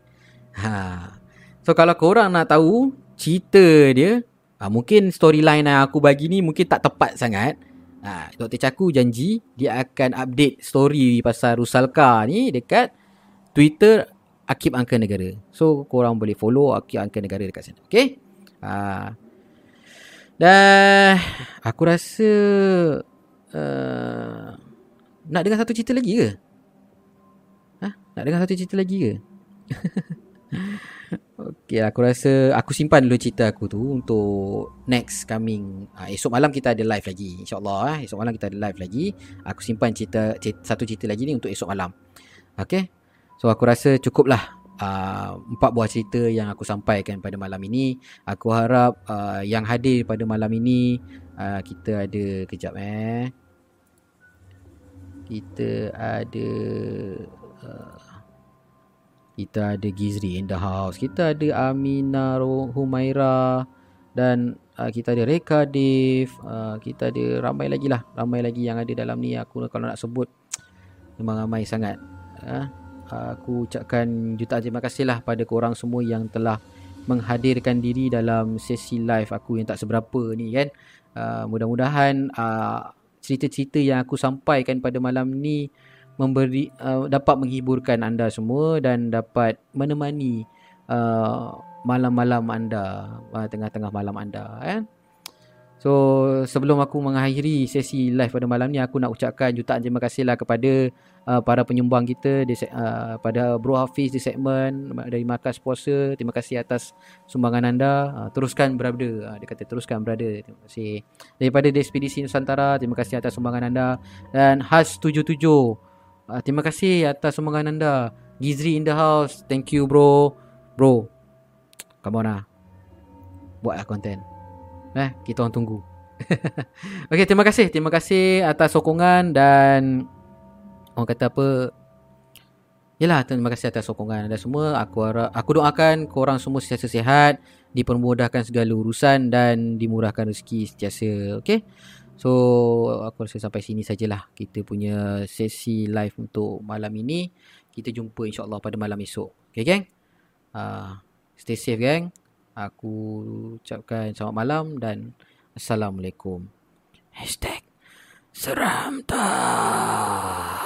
Ha. So kalau korang nak tahu cerita dia, ha, mungkin storyline yang aku bagi ni mungkin tak tepat sangat. Ha, Dr. Caku janji dia akan update story pasal Rusalka ni dekat Twitter Akib Angka Negara. So korang boleh follow Akib Angka Negara dekat sana. Okay? Ha. Dan aku rasa uh, nak dengar satu cerita lagi ke? Ha? Nak dengar satu cerita lagi ke? Okay aku rasa Aku simpan dulu cerita aku tu Untuk next coming. Uh, Esok malam kita ada live lagi InsyaAllah eh. Esok malam kita ada live lagi. Aku simpan cerita, cerita Satu cerita lagi ni Untuk esok malam. Okay So aku rasa cukup lah uh, Empat buah cerita yang aku sampaikan pada malam ini. Aku harap uh, Yang hadir pada malam ini uh, Kita ada Kejap eh. Kita ada uh, kita ada Gizri in the house. Kita ada Amina Humaira dan uh, kita ada Reka Dev. Uh, kita ada ramai lagi lah. Ramai lagi yang ada dalam ni. Aku kalau nak sebut memang ramai sangat. Uh, aku ucapkan jutaan terima kasih lah pada korang semua yang telah menghadirkan diri dalam sesi live aku yang tak seberapa ni kan. Uh, mudah-mudahan uh, cerita-cerita yang aku sampaikan pada malam ni memberi uh, dapat menghiburkan anda semua dan dapat menemani uh, malam-malam anda uh, tengah-tengah malam anda eh So sebelum aku mengakhiri sesi live pada malam ni aku nak ucapkan jutaan terima kasihlah kepada uh, para penyumbang kita di uh, pada Bro Hafiz di segmen dari Markas Puasa. Terima kasih atas sumbangan anda. Uh, teruskan berada. Uh, dia kata teruskan berada. Terima kasih. Daripada Despedisi Nusantara, terima kasih atas sumbangan anda dan Has 77 Uh, terima kasih atas sumbangan anda. Gizri in the house. Thank you bro. Bro. Come on lah. Buatlah konten. Eh, kita orang tunggu. okay, terima kasih. Terima kasih atas sokongan dan orang kata apa? Yalah, terima kasih atas sokongan anda semua. Aku harap, aku doakan korang semua sentiasa sihat, dipermudahkan segala urusan dan dimurahkan rezeki sentiasa. Okay? So aku rasa sampai sini sajalah kita punya sesi live untuk malam ini. Kita jumpa insyaAllah pada malam esok. Okay gang? Uh, stay safe gang. Aku ucapkan selamat malam dan Assalamualaikum. Hashtag Seram tak.